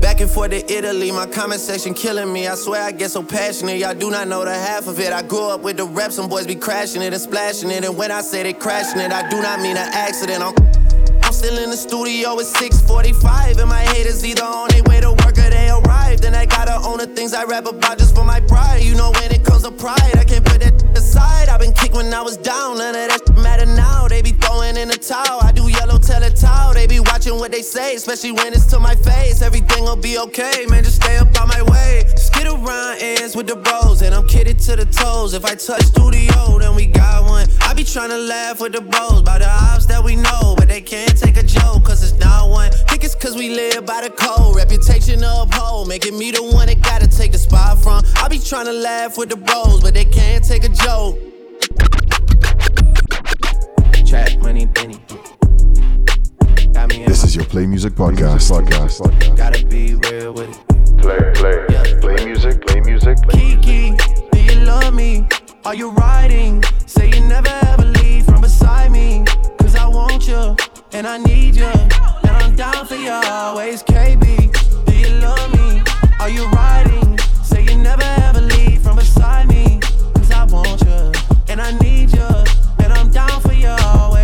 Back and forth to Italy, my comment section killing me. I swear I get so passionate, y'all do not know the half of it. I grew up with the rap, some boys be crashing it and splashing it. And when I say they crashing it, I do not mean an accident. I'm, I'm still in the studio at 645, and my haters either on their way to work or they arrived. And I gotta own the things I rap about just for my pride. You know, when it comes to pride, I can't put that aside. I've been kicked when I was down, none of that matter now. They be throwing in the towel. I do yellow tell They be watching what they say, especially when it's to my face. Everything will be okay, man. Just stay up on my way. Skid around ends with the bros, and I'm kidded to the toes. If I touch studio, then we got one. I be trying to laugh with the bros about the ops that we know, but they can't take a joke, cause it's not one. Think it's cause we live by the code. Reputation uphold, making me the one that gotta take the spot from. I be trying to laugh with the bros, but they can't take a joke. Trap money, Benny. This is your Play Music Podcast. Podcast. Podcast. Gotta be real with it. Play, play, play music, play music, play Kiki, do you love me? Are you riding? Say you never ever leave from beside me. Cause I want you, and I need you. And I'm down for you always, KB. Do you love me? Are you riding? Say you never ever leave from beside me. Cause I want you, and I need you. And I'm down for you always.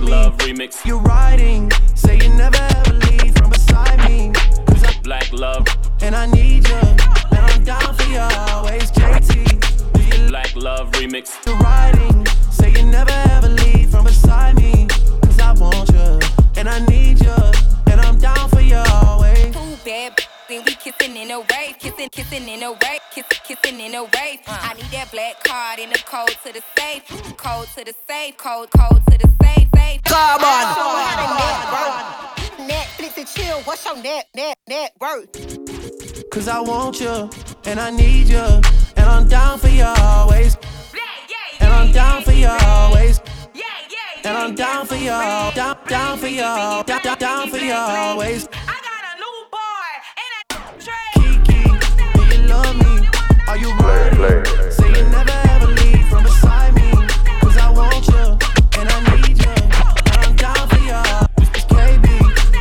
Do love me? Love remix. You're riding, say you never ever leave from beside me. Cause I, Black love, and I need you, and I'm down for you always, JT. You black love remix. you're riding, say you never ever leave from beside me. Cause I want you, and I need you, and I'm down for you always. Two bad then we kissing in a wave, kissing, kissing in a wave, kissing, kissing in a wave. I need that black card in the code to the safe, code to the safe, code, code to the safe, safe. Come on. Netflix and chill. What's your net, net, net worth? Cause I want you, and I need you, and I'm down for you always. And I'm down for you always. And I'm down for you, down, down for you, down, down for you always. Me? Are you ready? Say you never ever leave from beside me. Cause I want you, and I need you, and I'm down for you. It's KB,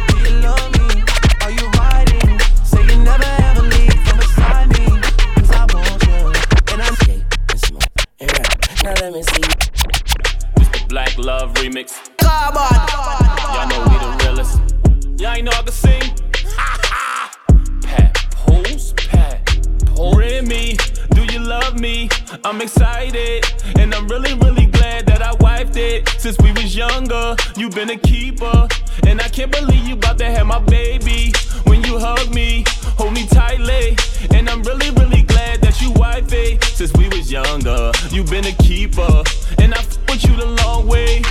do you love me? Are you riding? Say you never ever leave from beside me. Cause I want you, and I Now let me see. It's the Black Love remix. Come on. Y'all know we the realest. Y'all ain't know I can sing. Remy, do you love me? I'm excited, and I'm really, really glad that I wifed it. Since we was younger, you been a keeper, and I can't believe you about to have my baby. When you hug me, hold me tightly, and I'm really, really glad that you wife it. Since we was younger, you been a keeper, and I f with you the long way.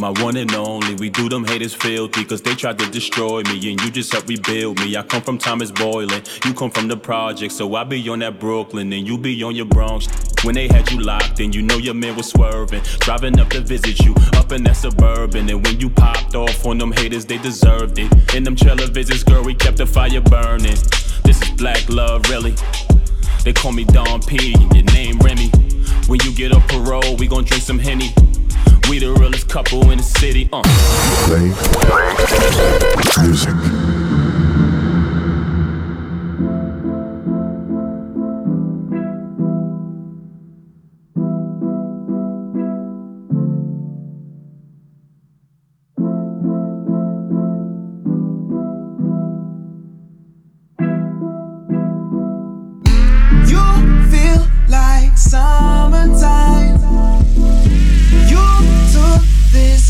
My one and only, we do them haters filthy, cause they tried to destroy me, and you just helped rebuild me. I come from Thomas Boyland, you come from the project, so I be on that Brooklyn, and you be on your Bronx. When they had you locked in, you know your man was swerving, driving up to visit you, up in that suburban. And when you popped off on them haters, they deserved it. In them trailer visits, girl, we kept the fire burning. This is black love, really. They call me Don P, your name Remy. When you get up parole, we gon' drink some Henny. We the realest couple in the city, uh. Play music. You feel like summertime. This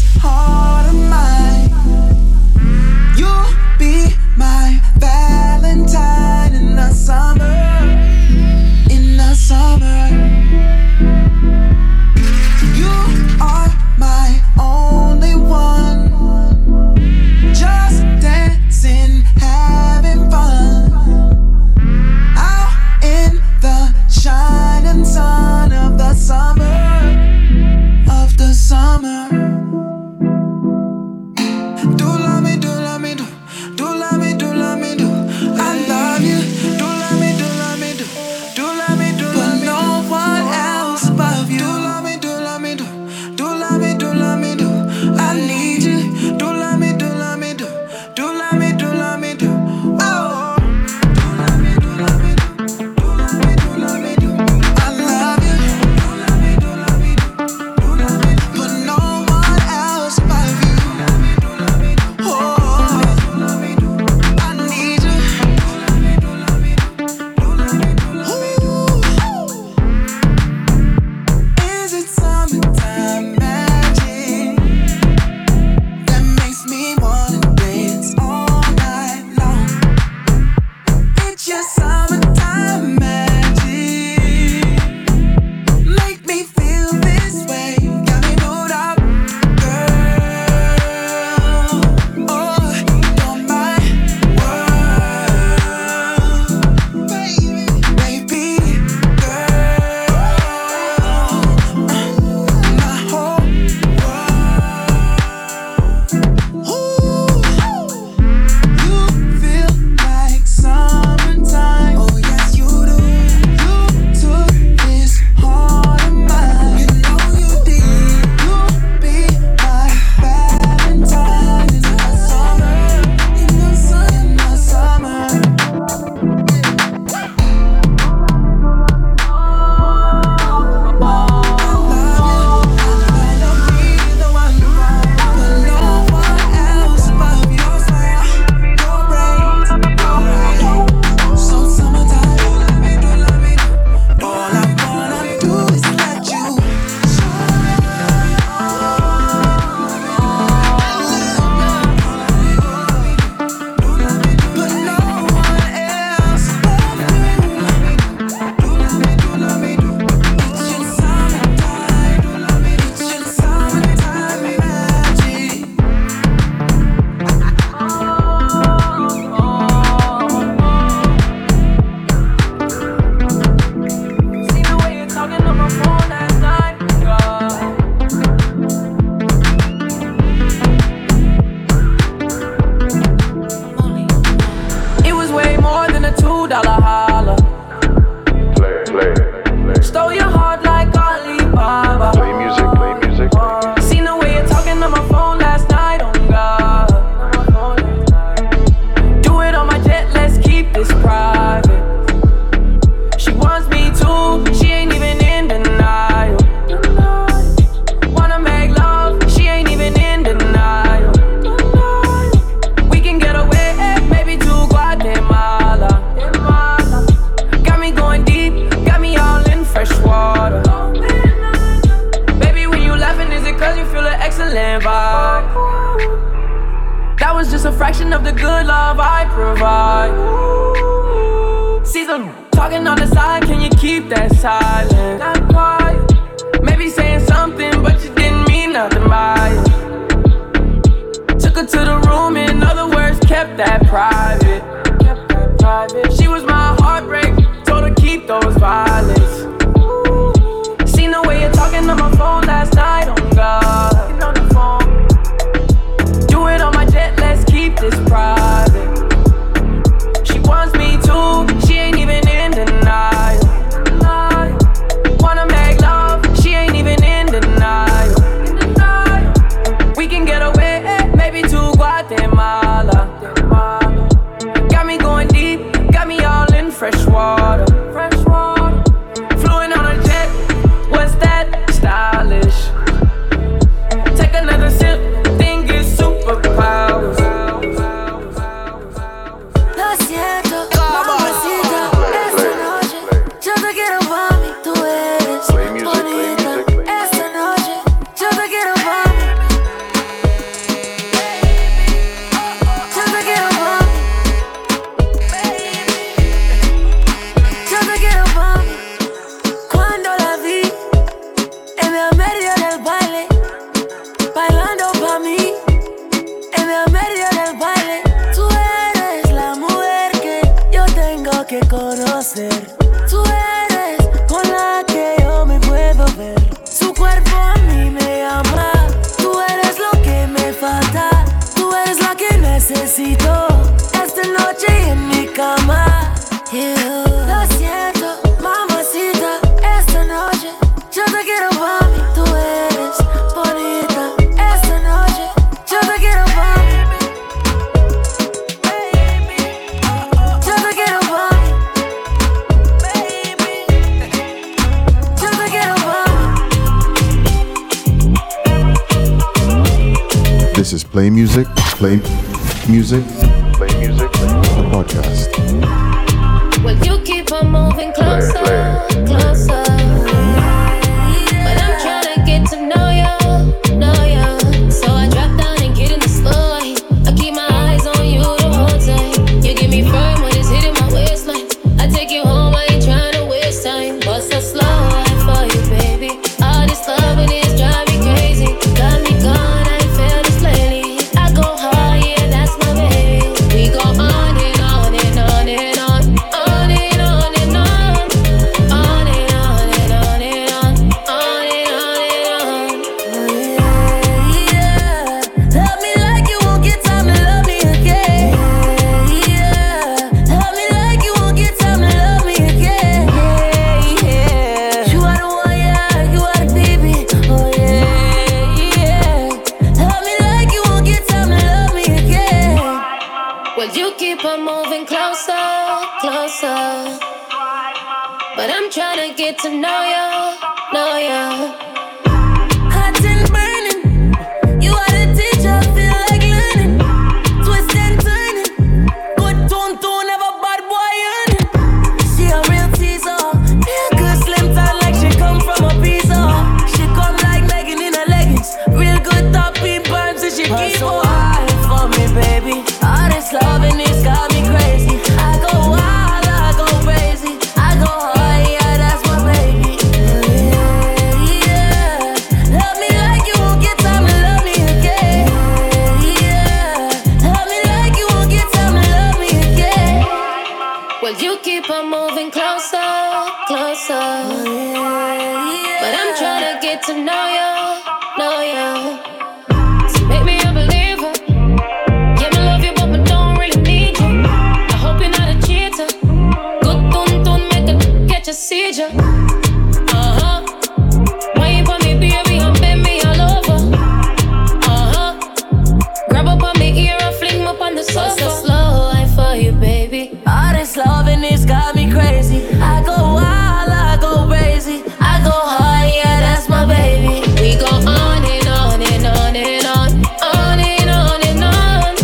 up on the sofa. So slow life for you, baby. All this loving it's got me crazy. I go wild, I go crazy. I go hard, yeah, that's my baby. We go on and on and on and on. On and on and on.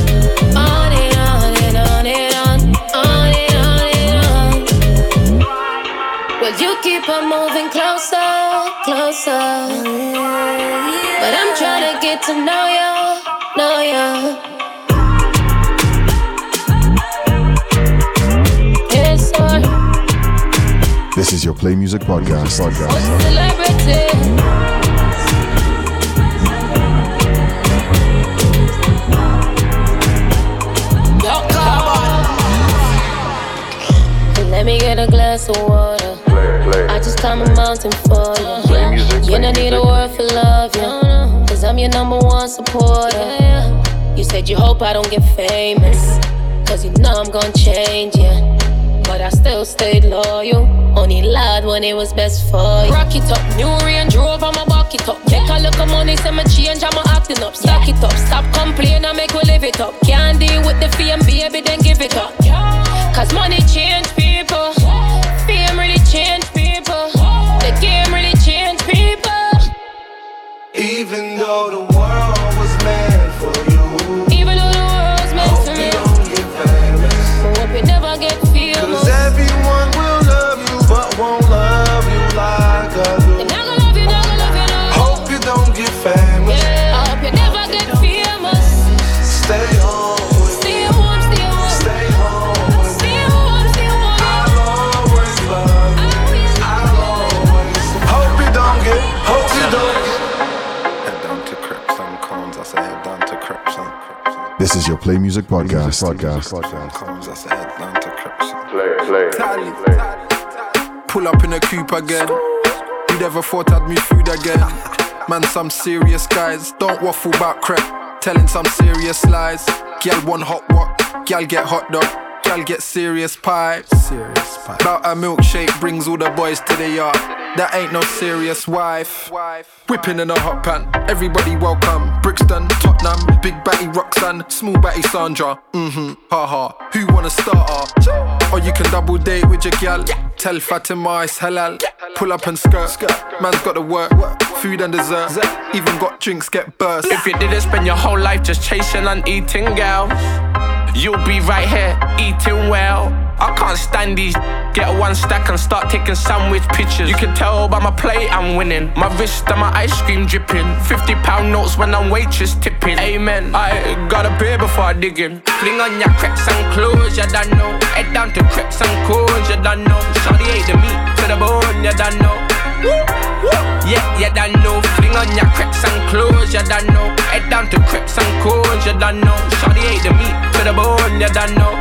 On and on and on and on. On and on and on. Well, you keep on moving closer, closer. But I'm trying to get to know you. This is your Play Music Podcast. podcast. Celebrity. Let me get a glass of water. I just climb a mountain for you. You don't need a word for love, yeah. Cause I'm your number one supporter. You said you hope I don't get famous. Cause you know I'm gonna change, yeah. But I still stayed loyal. Only lied when it was best for you. Rock it up, new Range Rover, I'ma back it up. Take a look at money, say change, I'm acting up. Stack it up, stop complaining, and make we live it up. Can't deal with the fame, baby, then give it up. Cause money change people, fame really change people, the game really change people. Even though the world This is your Play Music Podcast. podcast. Cons, I head down to Crips. Play, play. Pull up in a coupe again. Who'd ever thought I'd meet food again? Man, some serious guys. Don't waffle about crap. Telling some serious lies. Gal one hot what? Gal get hot dog. Gal get serious pie. Serious pie. About a milkshake brings all the boys to the yard. That ain't no serious wife. Whipping in a hot pan. Everybody welcome. Brixton, Tottenham, Big Batty Roxanne, Small Batty Sandra. Mm-hmm. Haha. Who wanna start her? Or you can double date with your gal. Tell Fatima it's halal. Pull up and skirt. Man's got to work. Food and dessert. Even got drinks get burst. If you didn't spend your whole life just chasing and eating girls, you'll be right here eating well. I can't stand these. Get one stack and start taking sandwich pictures. You can tell by my plate I'm winning. My wrist and my ice cream dripping. 50 pound notes when I'm waitress tipping. Amen. I got a beer before I dig in. Fling on your crepes and clothes, you don't know. Head down to Crepes and Cones, you done know. Shawty ate the meat to the bone, you done know. Yeah, you done know. Fling on your crepes and clothes, you done know. Head down to Crepes and Cones, you done know. Shawty ate the meat to the bone, you done know.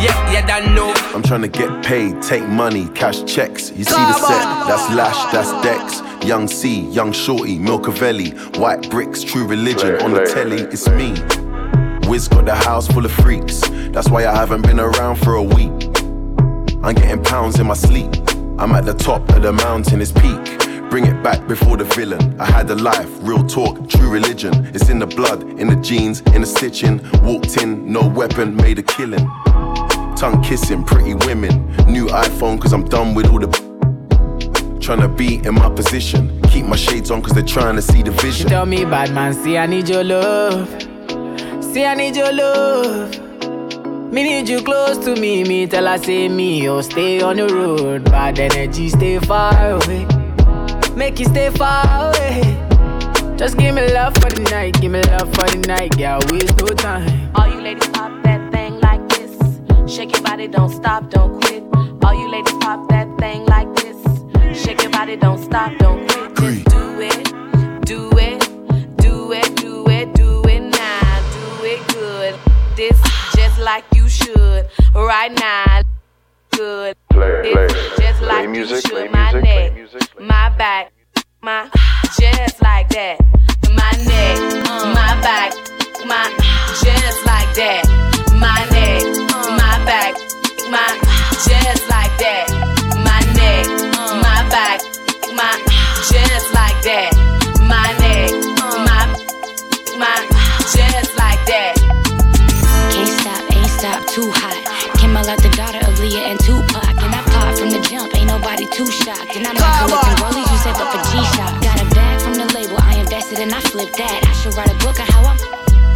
Yeah, you done know. I'm trying to get paid, take money, cash checks. You see the set, that's Lash, that's Dex. Young C, Young Shorty, Milkavelli, White Bricks, True Religion. On the telly, it's me. Wiz got the house full of freaks. That's why I haven't been around for a week. I'm getting pounds in my sleep. I'm at the top of the mountain, it's peak. Bring it back before the villain. I had a life, real talk, true religion. It's in the blood, in the jeans, in the stitching. Walked in, no weapon, made a killing. Tongue kissing, pretty women. New iPhone, cause I'm done with all the. Tryna be in my position. Keep my shades on, cause they're trying to see the vision. tell me, bad man, see I need your love. See I need your love. Me need you close to me. Me tell her say me, oh stay on the road. Bad energy, stay far away. Make you stay far away. Just give me love for the night, give me love for the night, girl. Waste no time. All you ladies pop that thing like this. Shake your body, don't stop, don't quit. All you ladies pop that thing like this. Shake your body, don't stop, don't quit. Just do it, do it, do it, do it, do it now. Do it good. This just like you should. Right now. Good. Play, This play. just Play like music, you play should. My music, play neck, my back, my just like that. My neck, uh. my back, my just like that. My neck, uh. my back, my just like that. My neck, uh. my back, my just like that. Too shocked. And I'm not collecting rollies, you said up for G-Shock. Got a bag from the label, I invested and I flipped that. I should write a book on how I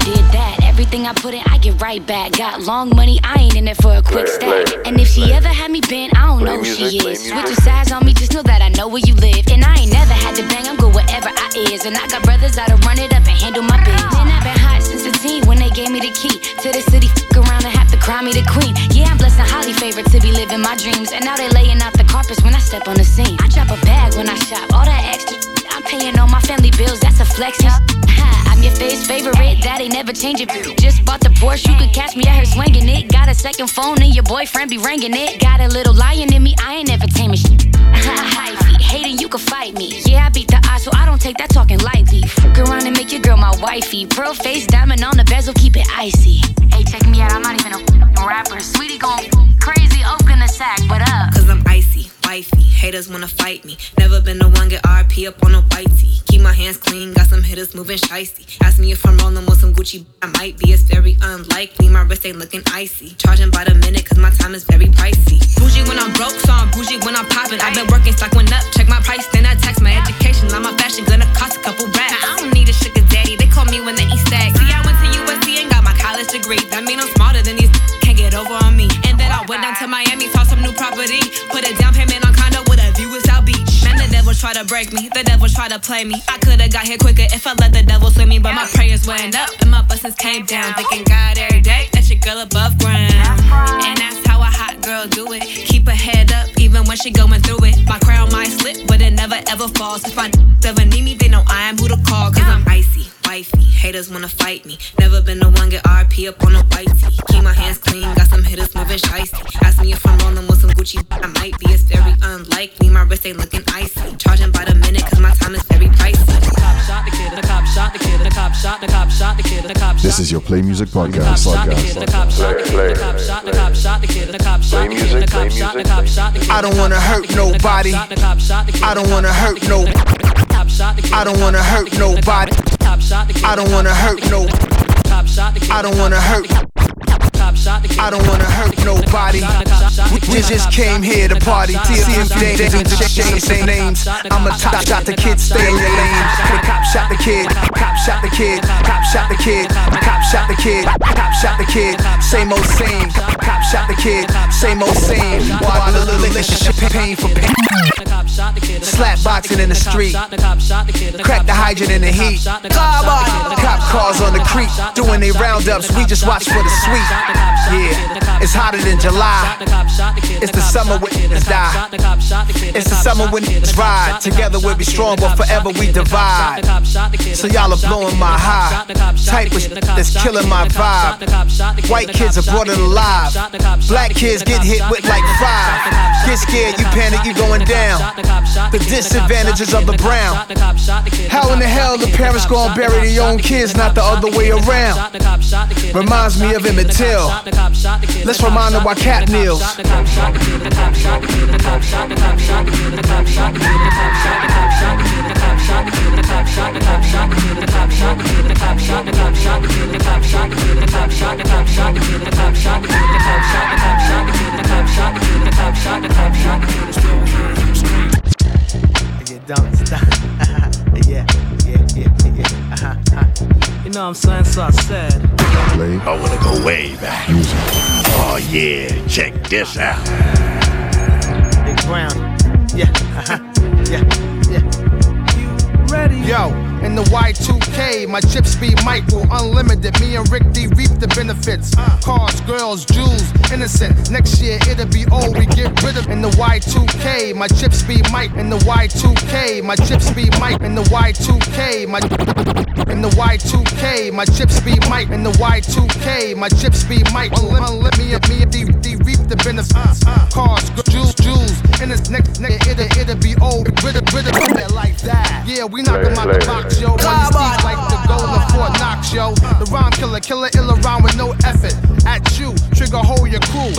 did that. Everything I put in, I get right back. Got long money, I ain't in it for a quick stack. And if she ever had me bent, I don't know who she is. Switching sides on me, just know that I know where you live. And I ain't never had to bang, I'm good wherever I is. And I got brothers that'll run it up and handle my biz. And I've been hot since a teen when they gave me the key to the city. Fuck around and have to cry me the queen. Yeah, I'm blessed and highly favored to be living my dreams. And now they laying out the carpets when I step on the scene. I drop a bag when I shop, all that extra. I'm paying all my family bills, that's a flex. I'm your face favorite, ain't never changing. Just bought the Porsche, you could catch me out here swinging it. Got a second phone and your boyfriend be ringing it. Got a little lion in me, I ain't entertainment shit. High feet, hating you can fight me. Yeah, I beat the odds, so I don't take that talking lightly. Fuck around and make your girl my wifey. Pearl face, diamond on the bezel, keep it icy. Hey, check me out, I'm not even a rapper. Saweetie gon' crazy, open the sack, what up? Cause I'm icy, wifey. Haters wanna fight me. Never been the one get RP up on a white tee. Keep my hands clean, got some hitters moving shicey. Ask me if I'm rolling with some Gucci, I might be. It's very unlikely. My wrist ain't looking icy. Charging by the minute, cause my time is very pricey. Bougie when I'm broke, so I'm bougie when I'm popping. I've been working, stock went up. Check my price, then I text my education. Now my fashion gonna cost a couple racks. I don't need a sugar daddy, they call me when they eat stacks. See, I went to USC and got my college degree. That mean I'm smarter than these can't over on me. And then I went down to Miami, saw some new property. Put a down payment on condo with a view of South Beach. Man, the devil try to break me, the devil try to play me. I could've got here quicker if I let the devil swing me, but my prayers went up and my blessings came down. Thanking God every day, that's your girl above ground. And that's how a hot girl do it. Keep her head up even when she going through it. My crown might slip, but it never ever falls. If I ever need me, they know I am who to call. Cause I'm icy, wifey. Haters wanna fight me. Never been the one get RP up on a white tee. Keep my hands clean, got some hitters moving shicey. Ask me if I'm rolling with some Gucci, I might be. It's very unlikely. My wrist ain't looking icy. Charging by the minute, cause my time is very pricey. The cop shot the kid, the cop shot the kid, the cop shot, the cop shot the kid, the cop This is your Play Music Podcast. the cop shot the kid, the cop shot the cop shot the cop shot the kid, the cop shot the cop shot the kid. I don't wanna hurt nobody. I don't wanna hurt no. I don't wanna hurt nobody. I don't wanna hurt no. I don't wanna hurt. I don't wanna hurt nobody. We just came here to party. TCM days and exchange same names. I'm a top shot the kid, stay in your lane. The cop shot the kid, cop shot the kid, cop shot the kid, cop shot the kid, cop shot the kid. Same old same. Cop shot the kid, same old same. Why the little relationship pain for pain? Slap boxing in the street. Crack the hydrant in the heat. Cop cars on the creek doing they roundups. We just watch for the sweet. Yeah, it's hotter than July. It's the summer when niggas die. It's the summer when niggas ride. Together we'll be strong, but forever we divide. So y'all are blowing my high. Type of shit that's killing my vibe. White kids are brought it alive. Black kids get hit with like five. Get scared, you panic, you going down. The disadvantages of the brown. How in the hell the parents gonna bury their own kids, not the other way around? Reminds me of Emmett Till. Let's remind them why Kap kneels. You don't stop. yeah, know what I'm saying? So I said. Play. I wanna go way back. Oh yeah, check this out. Big Brown. Yeah, uh-huh. yeah, yeah. Ready? Yo, in the Y2K, my chip speed Michael, unlimited. Me and Rick D reap the benefits. Cars, girls, jewels, innocent. Next year it'll be old, we get rid of. In the Y2K, my chip speed Mike. In the Y2K, my chip speed Mike. In the Y2K, my. In the Y2K, my chip speed Mike. In the Y2K, my chip speed Mike. Unlimited. Me and me and D, D reap the benefits. Cars, girls, jewels, jewels. In this next, next it'll, it'll be old, rid of, rid of like that. Yeah, we knock them out box, yo. Like the Fort Knox, yo. The rhyme killer, killer ill around with no effort. At you, trigger hole your crew.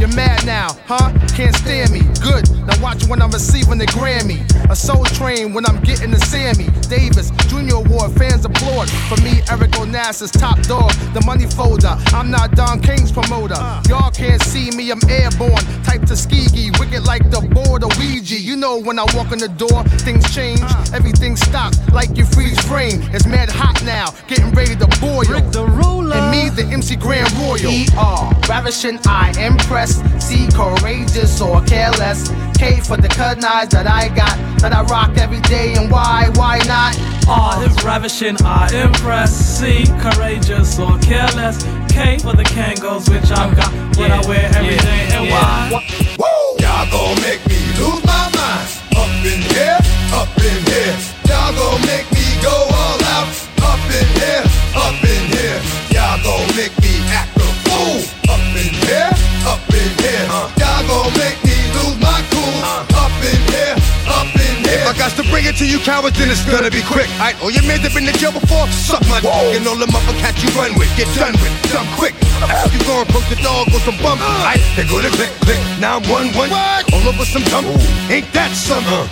You're mad now, huh? Can't stand me. Good. Now watch when I'm receiving the Grammy. A soul train when I'm getting the Sammy. Davis, Junior Award, fans applaud. For me, Eric Onassis, top dog, the money folder. I'm not Don King's promoter. Uh. Y'all can't see me, I'm airborne. Type Tuskegee, wicked like the board of Ouija. You know when I walk in the door, things change. Uh. Everything stops like you freeze frame. It's mad hot now, getting ready to boil. the ruler. And me the MC Grand Royal. E-R, ravishing, I impress. C, courageous or careless. K for the cut knives that I got, that I rock every day. And why, why not? R is ravishing, I impress. C, courageous or careless. K for the Kangols, which I've got, what I wear every day. And why? Woo! Y'all gon' make me lose my mind. Up in here, up in here. Y'all gon' make me go. In here, up in got to bring it to you cowards, then it's gonna be quick. Aight, all your men that been in jail before, suck my dick. And all the motherfuckers you run with, get done with, done quick. You gon' approach the dog with some bump. Aight, they go to click, click. Now I'm one, one. All over some dump. Ain't that something?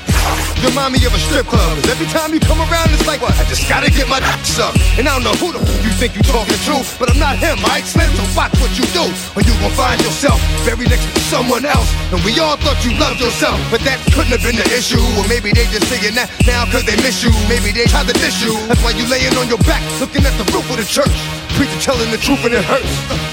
You remind me of a strip club. 'cause every time you come around, it's like, I just gotta get my dick sucked. And I don't know who the f- you think you talking to, but I'm not him, I Slim? So watch what you do, or you gon' find yourself buried next to someone else. And we all thought you loved yourself, but that couldn't have been the issue. Or maybe they just saying that now cause they miss you. Maybe they tried to diss you. That's why you laying on your back, looking at the roof of the church. Preacher telling the truth and it hurts.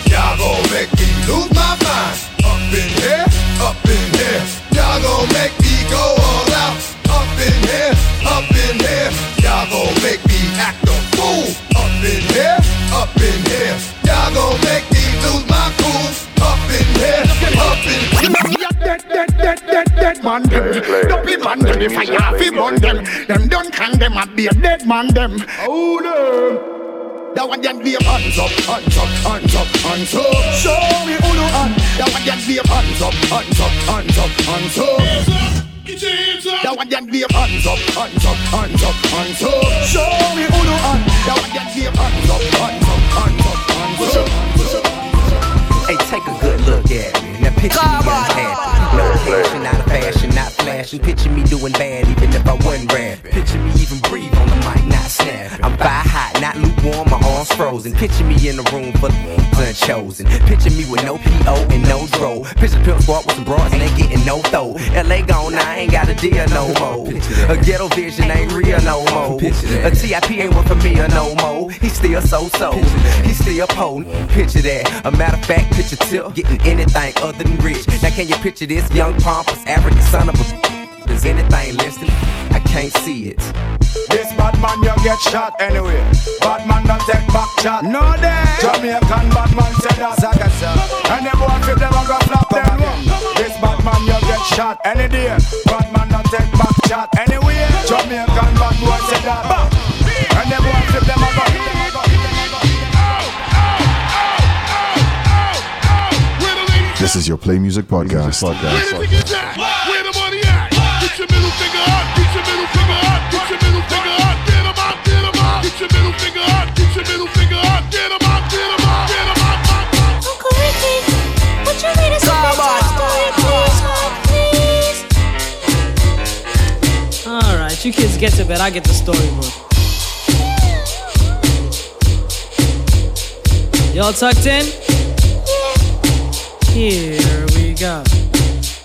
Y'all gon' make me lose my mind. Up in here, up in here. Y'all gon' make me go all out. Up in here, up in here. Y'all gon' make me act a fool. Up in here, up in here. Y'all gon' make me lose my cool. Up in here, up in here. Man them. Dopey man them, if I have him on them. Them don't can them up be a dead man them. Oh them. That one them be a hands up, hands up, hands up, hands up. Show me who you are. That one them be hands up, hands up, hands up, hands up. Get your hands up. That one them be a hands up, hands up, hands up, hands up. Show me who you are. That one them be hands up, hands up, hands up, hands up. Hey, take a good look at me. Now picture me unhappy. Passion, not fashion, not flashing. Picture me doing bad even if I wasn't rap. Picture me even breathe on the mic, not snap. I'm by hot, lukewarm, my arms frozen. Picture me in a room full of unchosen. Picture me with no PO and no dro. Picture Pimp Squad with some broads and ain't getting no throw. LA gone, I ain't got a deal no more. A ghetto vision ain't real no more. A TIP ain't one for me or no more. He still so so. He still potent. Picture that. A matter of fact, picture Tip getting anything other than rich. Now can you picture this young pompous African son of a? Is anything listening? I can't see it. This bad man you get shot anyway. Bad man don't take back shot. No day. Jamaican bad man said that. Zagasa. And them boy flip them and go flap them. This bad man you get shot any day. Bad man don't take back shot anyway. Jamaican bad boy said that. And them boy flip them and go. This is your Play Music Podcast. Where the money up. Get your middle finger up. Get 'em up. Get 'em up. Get 'em up. Uncle Ricky, would you read us a story, please? Oh, please. Alright, you kids get to bed, I get the storybook. Y'all tucked in? Here we go.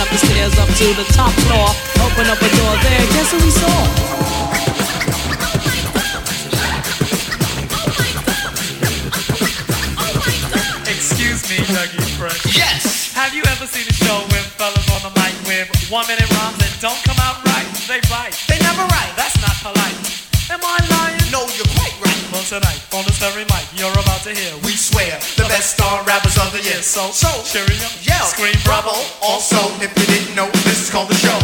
up the stairs up to the top floor. Opened up a door there. Guess who he saw? Excuse me. Yes! Have you ever seen a show with fellas on the mic with One minute rhymes that don't come out right, they bite. They never right. That's not polite. Am I lying? No, you're quite right. Well, tonight, on this very mic, you're about to hear. We swear the best star rappers of the year. So, So, cheerio, yell, scream bravo. Also, if you didn't know, this is called the show.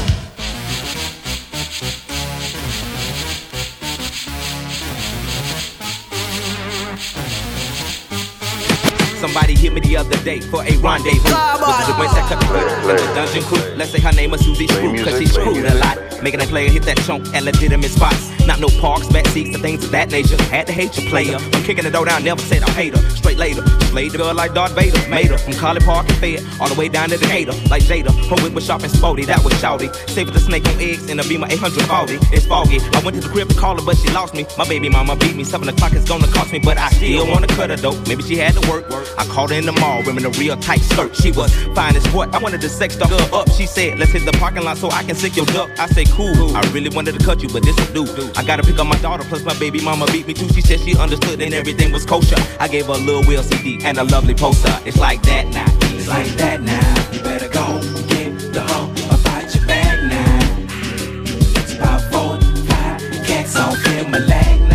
Somebody hit me the other day for a rendezvous. With the went that cut the hood in the dungeon crew. Let's say her name was Susie Screw, cause she screwed a lot. Making a player hit that chunk at legitimate spots. Not no parks, back seats, and things of that nature. Had to hate your player. I'm kicking the door down, never said I hate her. Straight later, played the girl like Darth Vader. Made her from College Park and Fed, all the way down to Decatur. Like Jada, her whip was sharp and sporty, that was shouty. Save the snake on eggs in a Beamer 840. It's foggy. I went to the crib to call her, but she lost me. My baby mama beat me. Seven o'clock is gonna cost me, but I still wanna cut her though. Maybe she had to work. I called her in the mall, wearing a real tight skirt. She was fine as what? I wanted to sex dog her up. She said, let's hit the parking lot so I can sick your duck. I said, cool. I really wanted to cut you, but this will do. I gotta pick up my daughter, plus my baby mama beat me too. She said she understood and everything was kosher. I gave her a little Will CD and a lovely poster. It's like that now. It's like that now. You better go get the hoe about your bag now. It's about four, five cats on now.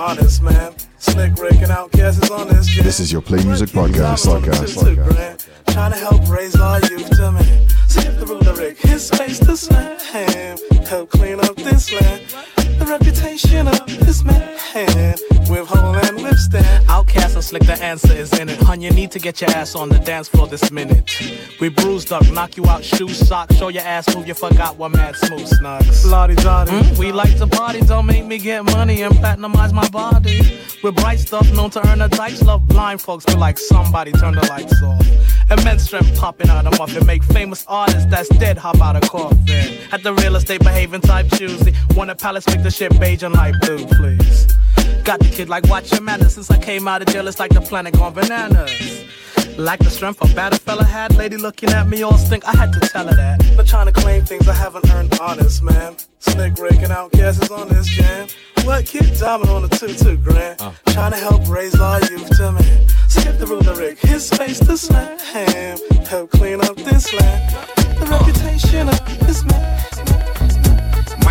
Honest, man. Slick Rick and Outkast is on this jam. This is your Play Music Podcast. podcast, podcast. Trying to help raise our youth to man. Skip the ruler, Rick. His space to slam. Help clean up this land. The reputation of this man. With hole and stand. Outkast and slick, the answer is in it. Hun, you need to get your ass on the dance floor this minute. We bruised up, knock you out, shoes, socks, show your ass move. You forgot what mad smooth snugs. Lottie Dottie. Hmm? We like to party, don't make me get money and platinumize my body. With bright stuff known to earn a dice, love blind folks feel like somebody turn the lights off. Immense strength popping out of muffin, make famous artists that's dead hop out of coffin. At the real estate behaving type choosy. Want a palace, make the shit beige and light blue, please. Got the kid like watch your manners since I came out of jail, it's like the planet gone bananas. Like the strength a bad fella had, lady looking at me all stink, I had to tell her that. Not trying to claim things I haven't earned honest, man. Slick Rick Outkast on this jam. What kid diamond on the two two grand? Uh. Trying to help raise our youth to man. Skip the ruler, Rick, his space to slam. Help clean up this land. The reputation of this man.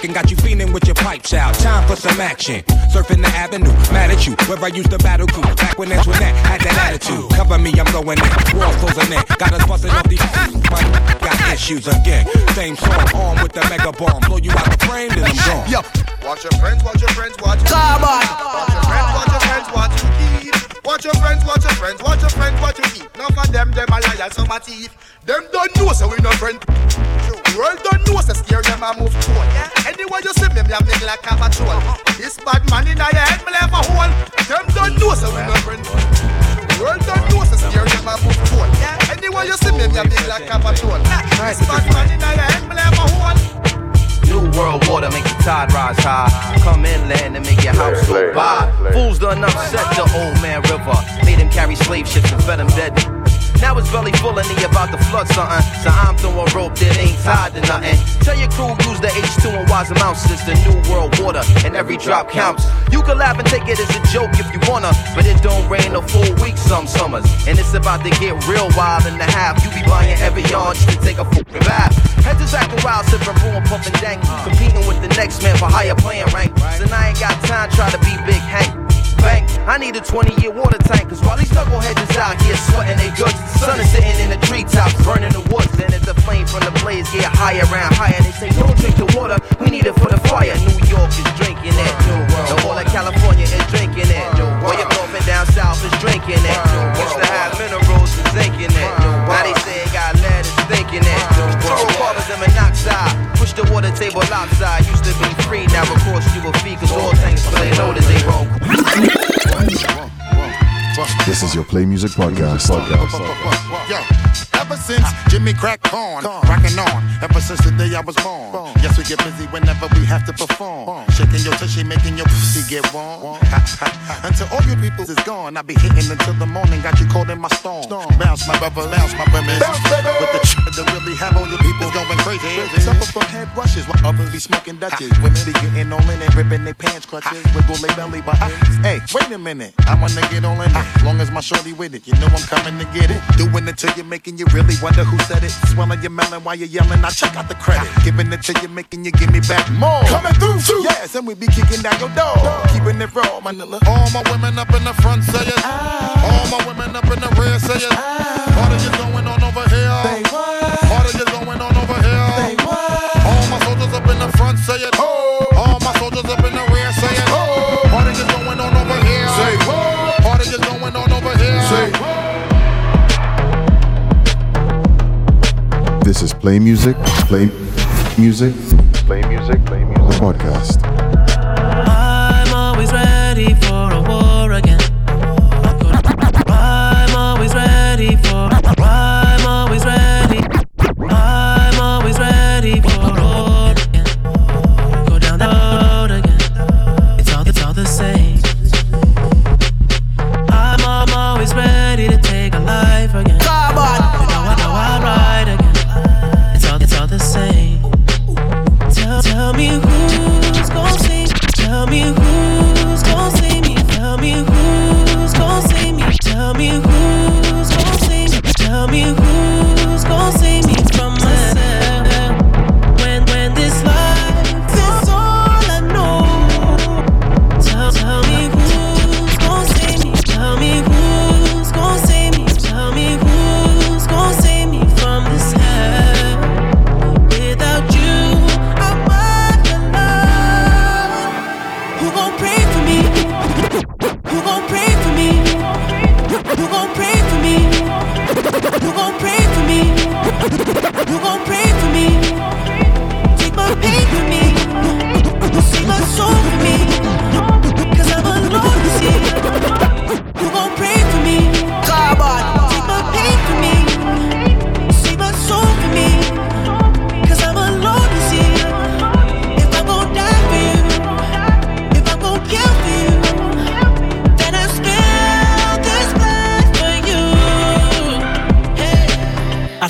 crackin', got you feeling with your pipes out. Time for some action. Surfing the avenue, mad at you. Where I used to battle crew, back when Antoinette had that attitude. Cover me, I'm going in. Walls closing in, got us busting off these. My got issues again. Same song, armed with the mega bomb. Blow you out the frame, then I'm gone. Yo, watch your friends, watch your friends, watch your on. Watch your friends, watch your friends, watch keep. Watch your friends, watch your friends, watch your friends, watch you keep. None of them, them are liars, some are thief. Them don't know, so we no friend. World don't know, so scare them and move toward. Anyway, you see me, me have me like a patrol. This bad man in your head, me left a hole. Them don't know, so we no friend. World don't know, so scare them and move toward. Anyway, you see me, me have me like a patrol. This bad man in your head, world water make the tide rise high. Come inland and make your house go by. Fools done upset the old man river. Made him carry slave ships and fed him dead. Now it's belly full and he about to flood something. So I'm throwing rope that ain't tied to nothing. Tell your crew use the H2 and wise amounts. It's the new world water and every drop counts. You can laugh and take it as a joke if you wanna, but it don't rain a full week some summers. And it's about to get real wild in the half. You be buying every yard to take a fucking bath. Heads is acting wild, sipping room, pumping dank. Competing with the next man for higher playing rank. So I ain't got time try to be big Hank. Bank. I need a 20 year water tank, cause while these knuckleheads is out here sweating they guts, the sun is sitting in the treetops, burning the woods. And as the flame from the blaze get higher and higher, they say, Don't drink the water, we need it for the fire. New York is drinking it, the whole of California is drinking it, while your north and down south is drinking it. Used to have minerals and zinc in it, now they say it got lead and thinking it. Fluorocarbons and monoxide, push the water table outside. Used to be free, now of course you a fee, cause all things they know that they wrong. This is your Play Music Podcast. Yo, ever since Jimmy cracked corn, rocking on. Ever since the day I was born. Yes, we get busy whenever we have to perform. Shaking your tushy, making your pussy get warm. Until all you people is gone, I be hitting until the morning. Got you caught in my storm. Bounce, my brother, bounce, my women. With the ch that really have all you people going crazy. Suffer from head rushes while others be smoking Dutches. Women be getting all in it, ripping their pants clutches, wiggle their belly buttons. Hey, wait a minute, I wanna get all in it. Long as my shorty with it, you know I'm coming to get it. Doing it till you're making you really wonder who said it. Swelling your melon while you're yelling, I check out the credit. Giving it to you're making you give me back more. Coming through, too. Yes, and we be kicking down your door. Keeping it raw, Manila. All my women up in the front say it. Ah. All my women up in the rear say it. Ah. What is going on over here? What is going on over here? All my soldiers up in the front say it. All This is Play Music, Play Music, Play Music, Play Music, the podcast.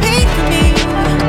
Pain for me.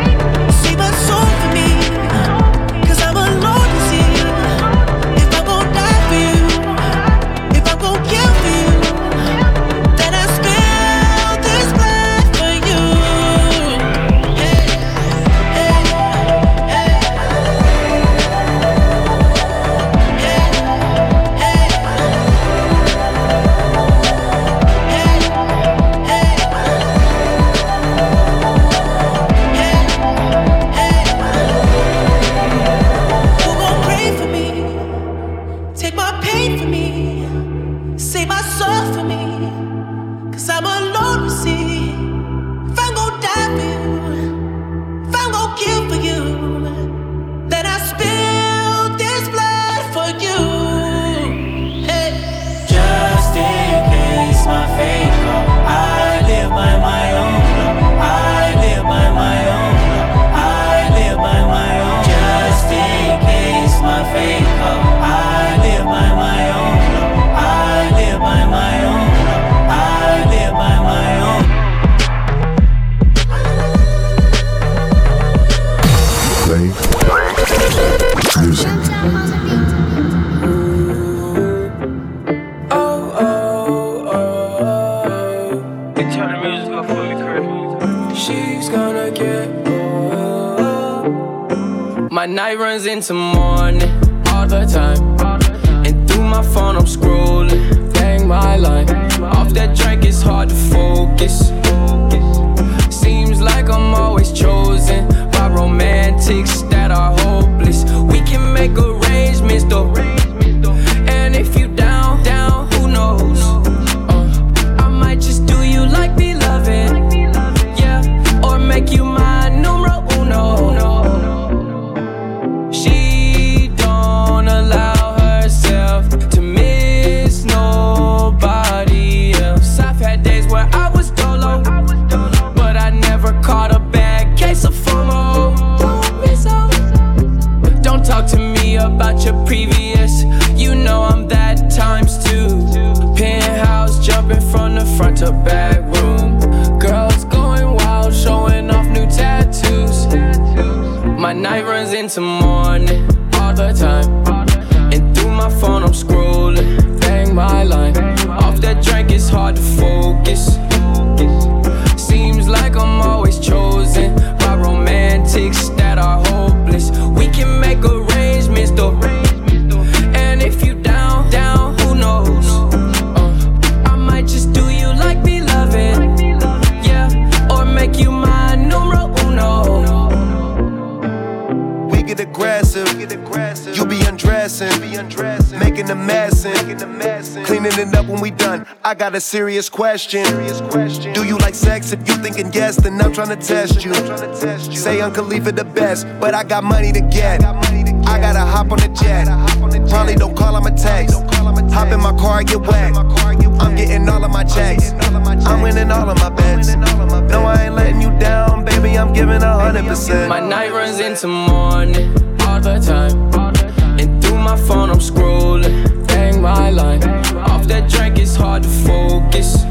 Night runs into morning all the time. And through my phone, I'm scrolling. Bang my line. Off that drink, it's hard to focus. Seems like I'm always chosen night runs I got a serious question. Do you like sex? If you thinking yes, then I'm trying to test you. Say Uncle Khalifa the best, but I got money to get. I gotta hop on the jet. Probably don't call him a text. Hop in my car, get wet. I'm getting all of my checks. I'm winning all of my bets. No, I ain't letting you down, baby. I'm giving a hundred percent. My night runs into morning all the time. And through my phone, I'm scrolling. Bang my line. Off that drink, it's hard to focus.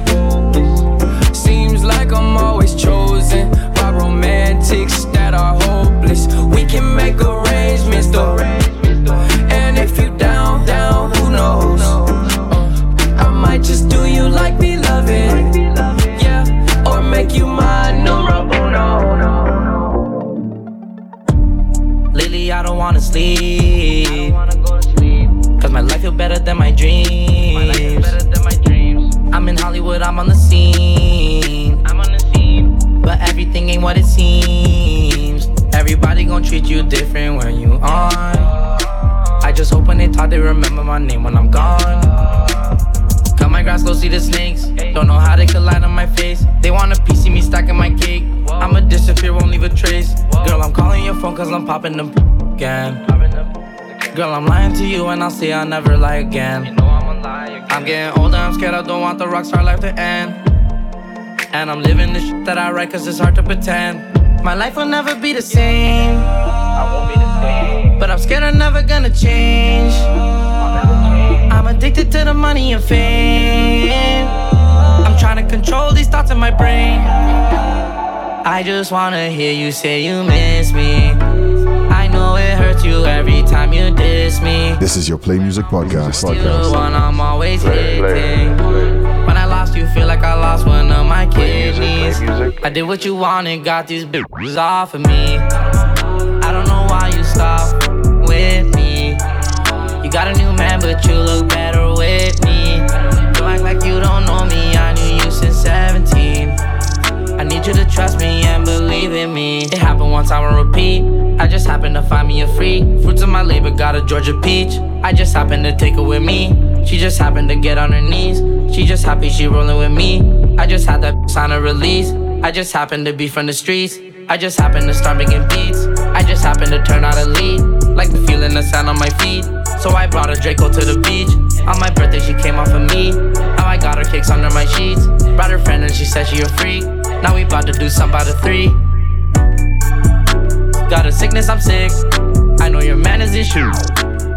Seems like I'm always chosen by romantics that are hopeless. We can make arrangements though. And if you down, down, who knows? Uh, I might just do you like be loving. Yeah, or make you my numero uno. Lately, I don't wanna sleep. My life feel better than my dreams. I'm in Hollywood, I'm on the scene. I'm on the scene. But everything ain't what it seems. Everybody gon' treat you different when you on. I just hope when they talk, they remember my name when I'm gone. Cut my grass, go see the snakes. Don't know how they collide on my face. They want a piece, see me stacking my cake. I'ma disappear, won't leave a trace. Girl, I'm calling your phone cause I'm popping them again. Girl, I'm lying to you and I'll say I'll never lie again. You know I'm getting older, I'm scared I don't want the rockstar life to end. And I'm living the shit that I write cause it's hard to pretend. My life will never be the same. I won't be the same. But I'm scared I'm never gonna change. I'm addicted to the money and fame. I'm trying to control these thoughts in my brain. I just wanna hear you say you miss me. I know it hurts you every time you diss me. This is your Play Music Podcast. You're the one I'm always hitting. When I lost you, feel like I lost one of my kidneys. I did what you wanted, got these bitches off of me. I don't know why you stopped with me. You got a new man, but you look better need you to trust me and believe in me. It happened one time on repeat. I just happened to find me a free. Fruits of my labor got a Georgia peach. I just happened to take her with me. She just happened to get on her knees. She just happy she rolling with me. I just had that sign a release. I just happened to be from the streets. I just happened to start making beats. I just happened to turn out a lead. Like the feeling the sand on my feet. So I brought a Draco to the beach. On my birthday, she came off of me. Now I got her kicks under my sheets. Brought her friend and she said she a freak. Now we about to do some by the three. Got a sickness, I'm sick. I know your man is issue.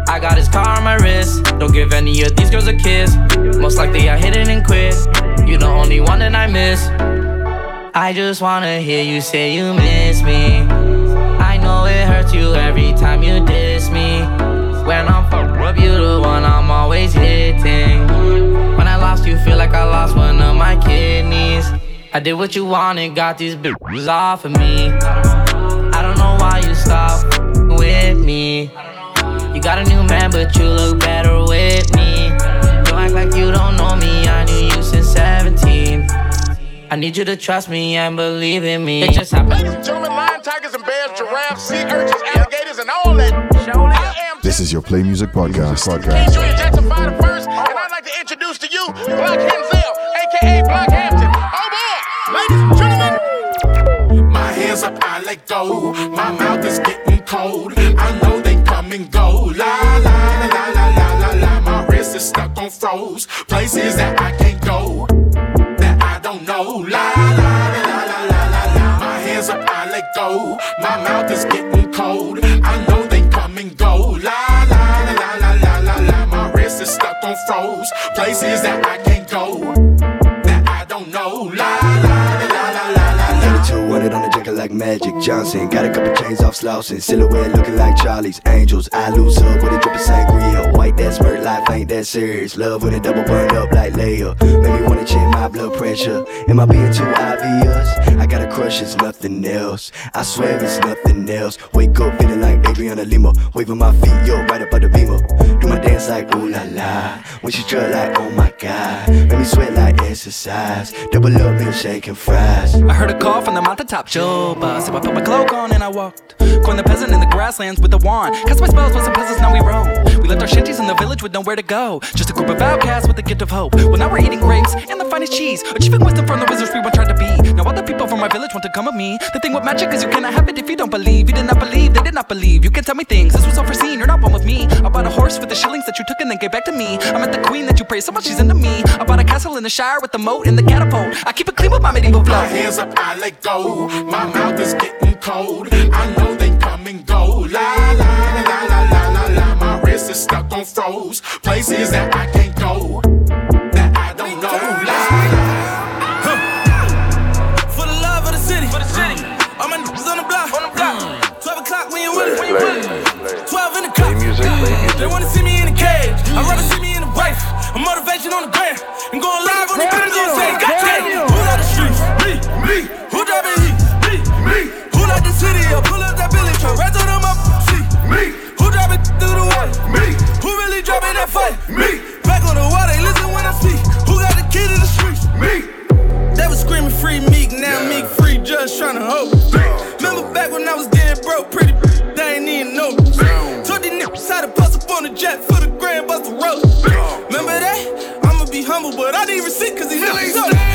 I got his car on my wrist. Don't give any of these girls a kiss. Most likely I hit it and quit. You the only one that I miss. I just wanna hear you say you miss me. I know it hurts you every time you diss me. When I'm fucked up, you the one I'm always hitting. When I lost you, feel like I lost one of my kidneys. I did what you wanted, got these bitches off of me. I don't know why you stopped with me. You got a new man, but you look better with me. Don't act like you don't know me, I knew you since 17. I need you to trust me and believe in me. It just happened. Ladies and gentlemen, lion, tigers, and bears, giraffes, sea urchins, alligators, and all that. I am This is your Play Music Podcast. King podcast. Julian Jackson the First, and I'd like to introduce to you Block Henzel, aka Block Hampton. Up, I let go. My mouth is getting cold. I know they come and go. La la la la la la la. My wrist is stuck on froze. Places that I can't go. That I don't know. La la la la la la la. My hands up, I let go. My mouth is getting cold. I know they come and go. La la la la la la la. My wrist is stuck on froze. Places that I can't go. Magic Johnson. Got a couple chains off slouching. Silhouette looking like Charlie's Angels. I lose up with a drip of sangria. White that smirk life ain't that serious. Love with a double burned up like Leia. Make me wanna check my blood pressure. Am I being too obvious? I got a crush, it's nothing else. I swear it's nothing else. Wake up feeling like Adriana Lima. Waving my feet, yo, right up at the beamer. Do my dance like ooh la la. When she strut like oh my god. Make me sweat like exercise. Double up and fries. I heard a call from the mountaintop show So I put my cloak on and I walked. Coined the peasant in the grasslands with a wand. Cast my spells with some peasants, now we roam. We left our shanties in the village with nowhere to go. Just a group of outcasts with the gift of hope. Well, now we're eating grapes and the finest cheese. Achieving wisdom from the wizards we once tried to be. Now other people from my village want to come with me. The thing with magic is you cannot have it if you don't believe. You did not believe, they did not believe. You can tell me things, this was unforeseen. You're not one with me. I bought a horse with the shillings that you took and then gave back to me. I met the queen that you praised so much she's into me. I bought a castle in the shire with the moat and the catapult. I keep it clean with my medieval flow. My hands up, I let go. My mouth is getting cold. I know they come and go. La la la la la la la la. My wrist is stuck on froze. Places that I can't go. That I don't know. La For the love of the city. For the city. All my niggas on the block. On the block. Mm. 12 o'clock when you with it. When you with it. 12 in the cup. They wanna see me in the cage. I'd rather see me in the wife. A motivation on the gram. And going live on the gram. Gonna say, goddamn. Like the city? I pull up that Billy truck. Right to them up. See. Me. Who driving through the water? Me. Who really dropping that fight? Me. Back on the water. They listen when I speak. Who got the key to the streets? Me. They was screaming free Meek, now Meek free, just tryna hope. Remember back when I was dead broke, pretty they ain't even know. Told these niggas to bust up on the jet for the grand bust the road. Remember that? I'ma be humble, but I need receipt cause these niggas so.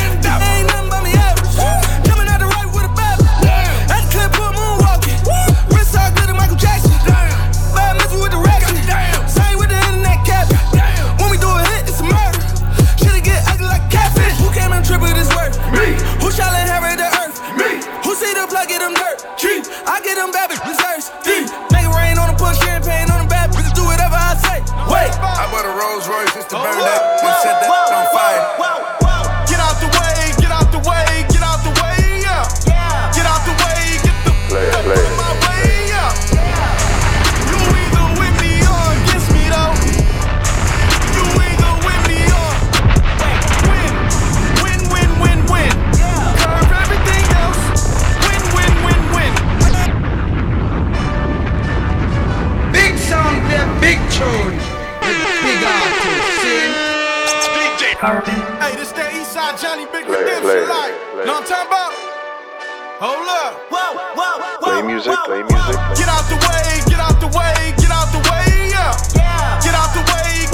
Rolls Royce just to burn that and DJ Hey, this that Eastside Johnny Big Play, Redemption play, like. Know what I'm talking about? Hold up. Whoa, whoa, whoa. Play music, play music. Get out the way, get out the way, get out the way, yeah. Get out the way,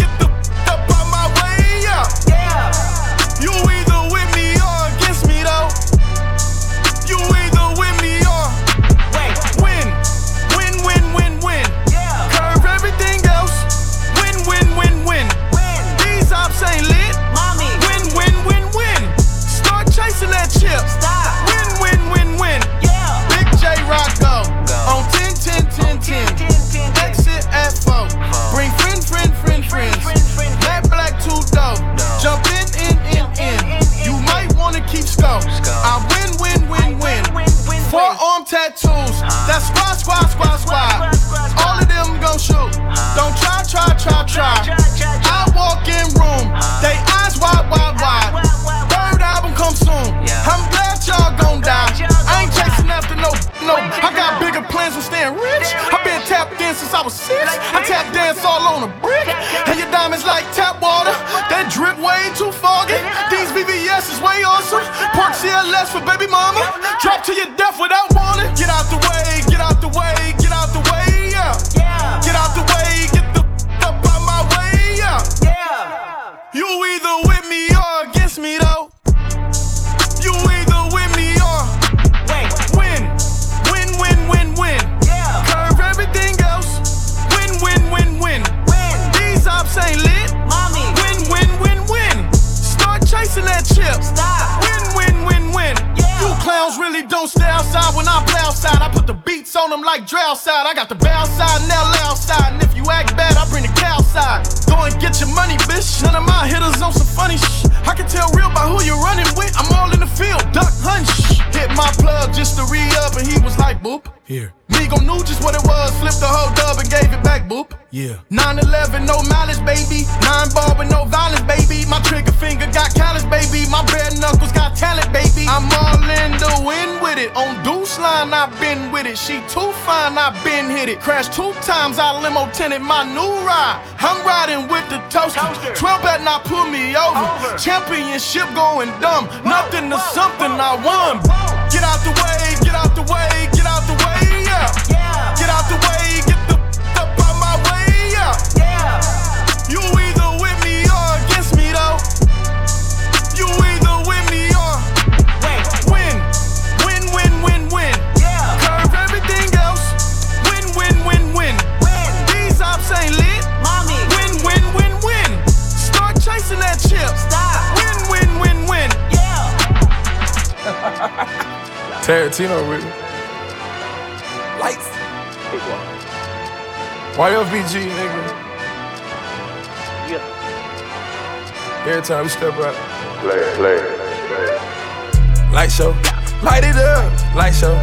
I walk in room, they eyes wide, wide, wide. Third album come soon. I'm glad y'all gon' die. I ain't chasing after no, no. I got bigger plans than staying rich. i been tapped in since I was six. I tap dance all on a brick. And your diamonds like tap water. That drip way too foggy. These BBS is way awesome. Park CLS for baby mama. Drop to your death without warning. Get out the way, get out the way. On them like drow side. I got the bow side and that loud side. And if you act bad, I bring the cow side. Go and get your money, bitch. None of my hitters on some funny shit. I can tell real by who you're running with. I'm all in the field, duck hunch. Hit my plug just to re up, and he was like, boop. Here. Migo knew just what it was, flipped the whole dub and gave it back, boop. Yeah. 9-11, no mileage, baby. Nine ball with no violence, baby. My trigger finger got callous, baby. My bare knuckles got talent, baby. I'm all in the wind with it. On deuce line, I've been with it. She too fine, I've been hit it. Crashed two times, I limo tinted my new ride. I'm riding with the toaster. 12 better not pull me over. Championship going dumb. Nothing to something I won. Get out the way, get out the way, get out the way, yeah. Get out the way, You either with me or against me though. You either with me or win, win, win, win, win. Yeah. Curve everything else. Win, win, win, win. These ops ain't lit. Mommy. Win, win, win, win. Start chasing that chip. Stop. Win, win, win, win. Yeah. Tarantino with me. Lights. YFBG, nigga. Every time we step out. Play, play, play. Light show. Light it up. Light show.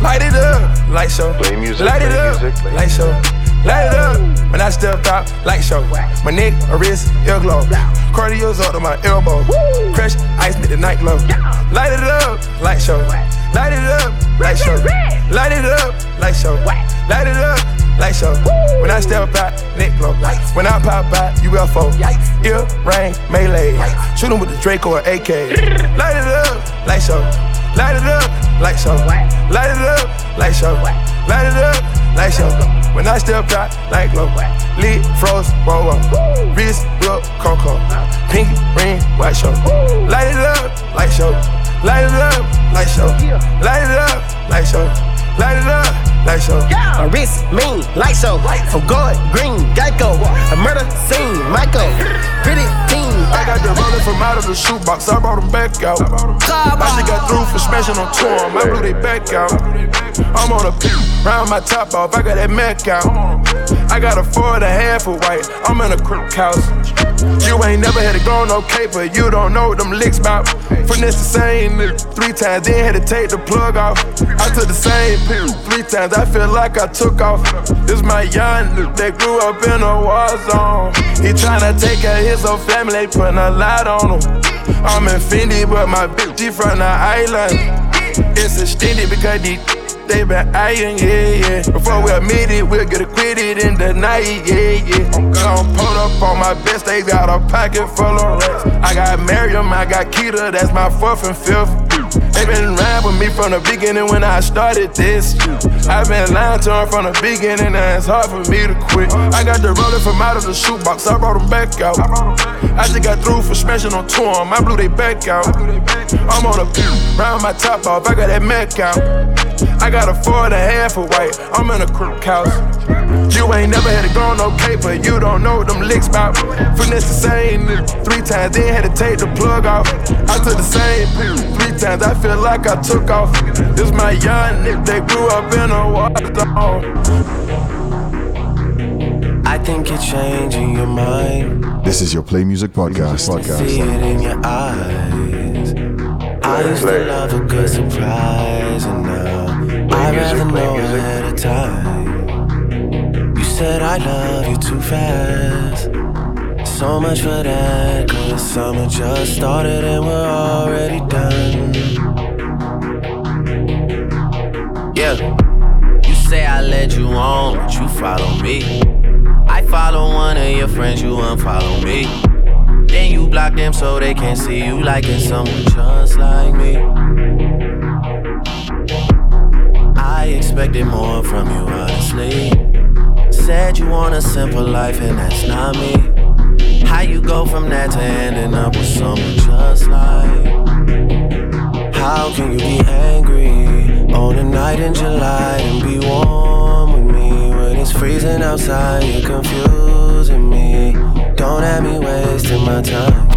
Light it up. Light show. Play music, Light it up. music, Light show. Light it up. When I step out, light show. My neck, my wrist, ear glow. Cardio's up to my elbow. Crash ice make the night glow. Light it up. Light show. Light it up. Light show. Light it up. Light show. Light it up. Light show. When I step out, neck glow. When I pop out, UFO. Ear ring, melee. Shoot 'em with the Draco or AK. Light it up. Light show. Light it up. Light show. Light it up. Light show. Light it up. Light show. When I step out, light glow. Lit, froze, roll up. Wrist, whip, cocoa. Pink ring, white show. Light it up. Light show. Light it up. Light show. Light it up. Light show. Light it up. Light show. My wrist, mean, light show. From gold, green, Geico. A murder scene, Michael. Pretty team. I got the roller from out of the shoebox. I brought them back out. I just got through for smashing on tour. I blew they back out. I'm on a round my top off. I got that Mac out. I got a four and a half of white. I'm in a crook house. You ain't never had to go on no caper. You don't know what them licks bout. Finesse the same three times, then had to take the plug off. I took the same pill three times. I feel like I took off. This my young that grew up in a war zone. He tryna take care of his whole family, putting a lot on him. I'm in Fendi, but my bitch she from the island. It's extended because these they been eyeing, yeah, yeah. Before we admit it, we'll get acquitted in the night, yeah, yeah. I'm gon' pull up on my best, they got a pocket full of racks. I got Miriam, I got Keita, that's my fourth and fifth. They been riding with me from the beginning when I started this. I've been lying to them from the beginning, and it's hard for me to quit. I got the roller from out of the shoebox, I brought them back out. I just got through for smashing on tour, I blew they back out. I'm on a pew, round my top off, I got that Mac out. I got a four and a half of white, I'm in a crook house. You ain't never had to go on no caper, you don't know what them licks bout. Finesse the same nigga three times, then had to take the plug off. I took the same three times, I feel like I took off. This my young nigga that grew up in a war zone. I think you're changing your mind. This is your Play Music Podcast. See Podcast. it in your eyes. I used to love a good surprise, and now I'd rather know ahead of time. You said I love you too fast. So much for that, cause summer just started and we're already done. Yeah. You say I led you on, but you follow me. I follow one of your friends, you unfollow me. Then you block them so they can't see you liking someone just like me. I expected more from you, honestly. Said you want a simple life, and that's not me. How you go from that to ending up with someone just like? How can you be angry on a night in July and be warm with me when it's freezing outside? You're confusing me. Don't have me wasting my time.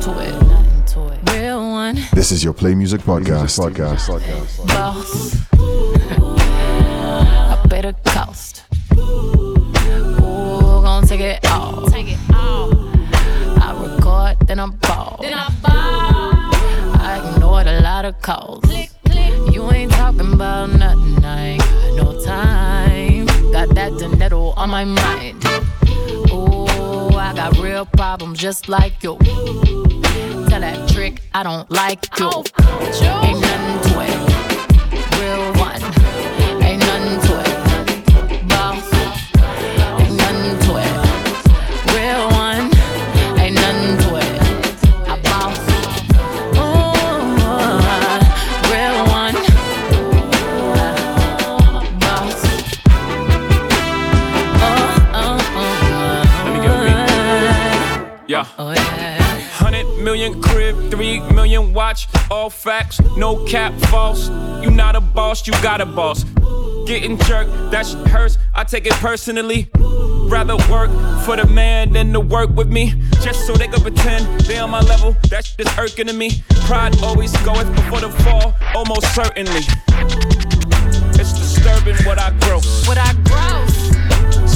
Ain't nothing to it. Nothing to it. Real one. This is your Play Music Podcast. Podcast. Boss. I pay the cost. Ooh, gon' take it all. Take it all. I record, then I ball. Then I ball. I ignored a lot of calls. You ain't talking about nothing. I ain't got no time. Got that dinero on my mind. Ooh, I got real problems just like you. Tell that trick I don't like you. Oh, Ain't nothing to it. Real one. Ain't nothing million crib, three million watch, all facts, no cap, false. You not a boss, you got a boss. Getting jerked, that's hers, I take it personally. Rather work for the man than to work with me. Just so they can pretend they on my level, that's just irking to me. Pride always goeth before the fall, almost certainly. It's disturbing what I gross. What I gross.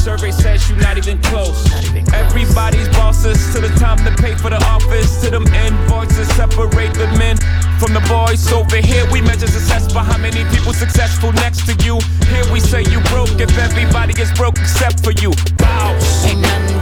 Survey says you're not even close. Everybody's bosses to the time to pay for the office. To them invoices separate the men from the boys. Over here we measure success by how many people successful next to you. Here we say you broke if everybody is broke except for you. Bows. Ain't nothing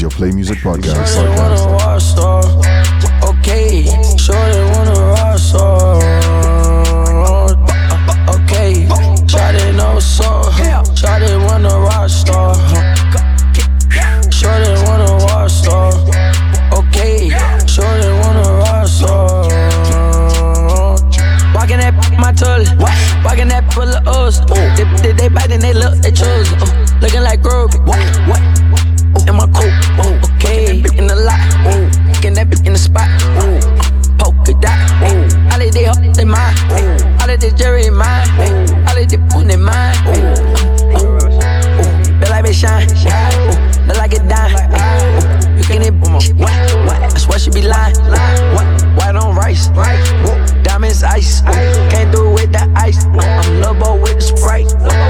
your Play Music Podcast. Sure rock star. Okay, sure wanna rock star. Okay, try they know so. Try they wanna rock star. Sure they wanna rock star. Okay, sure they wanna rock star. Walking that my toilet. Walking that full of us. They, they, they biting, they look, they chosen. Looking like Groby. Spot. Oh, polka dot. Oh, all of they up, they mine. Oh, all of they Jerry mine. Oh, all of they boon they mine. Oh, oh, oh. Feel like they shine. Oh, look like it dime. Oh, you can it. What? What? I swear she be lying. What? White on rice. Diamonds ice. Can't do it with the ice. I'm Lobo with the sprite. Lobo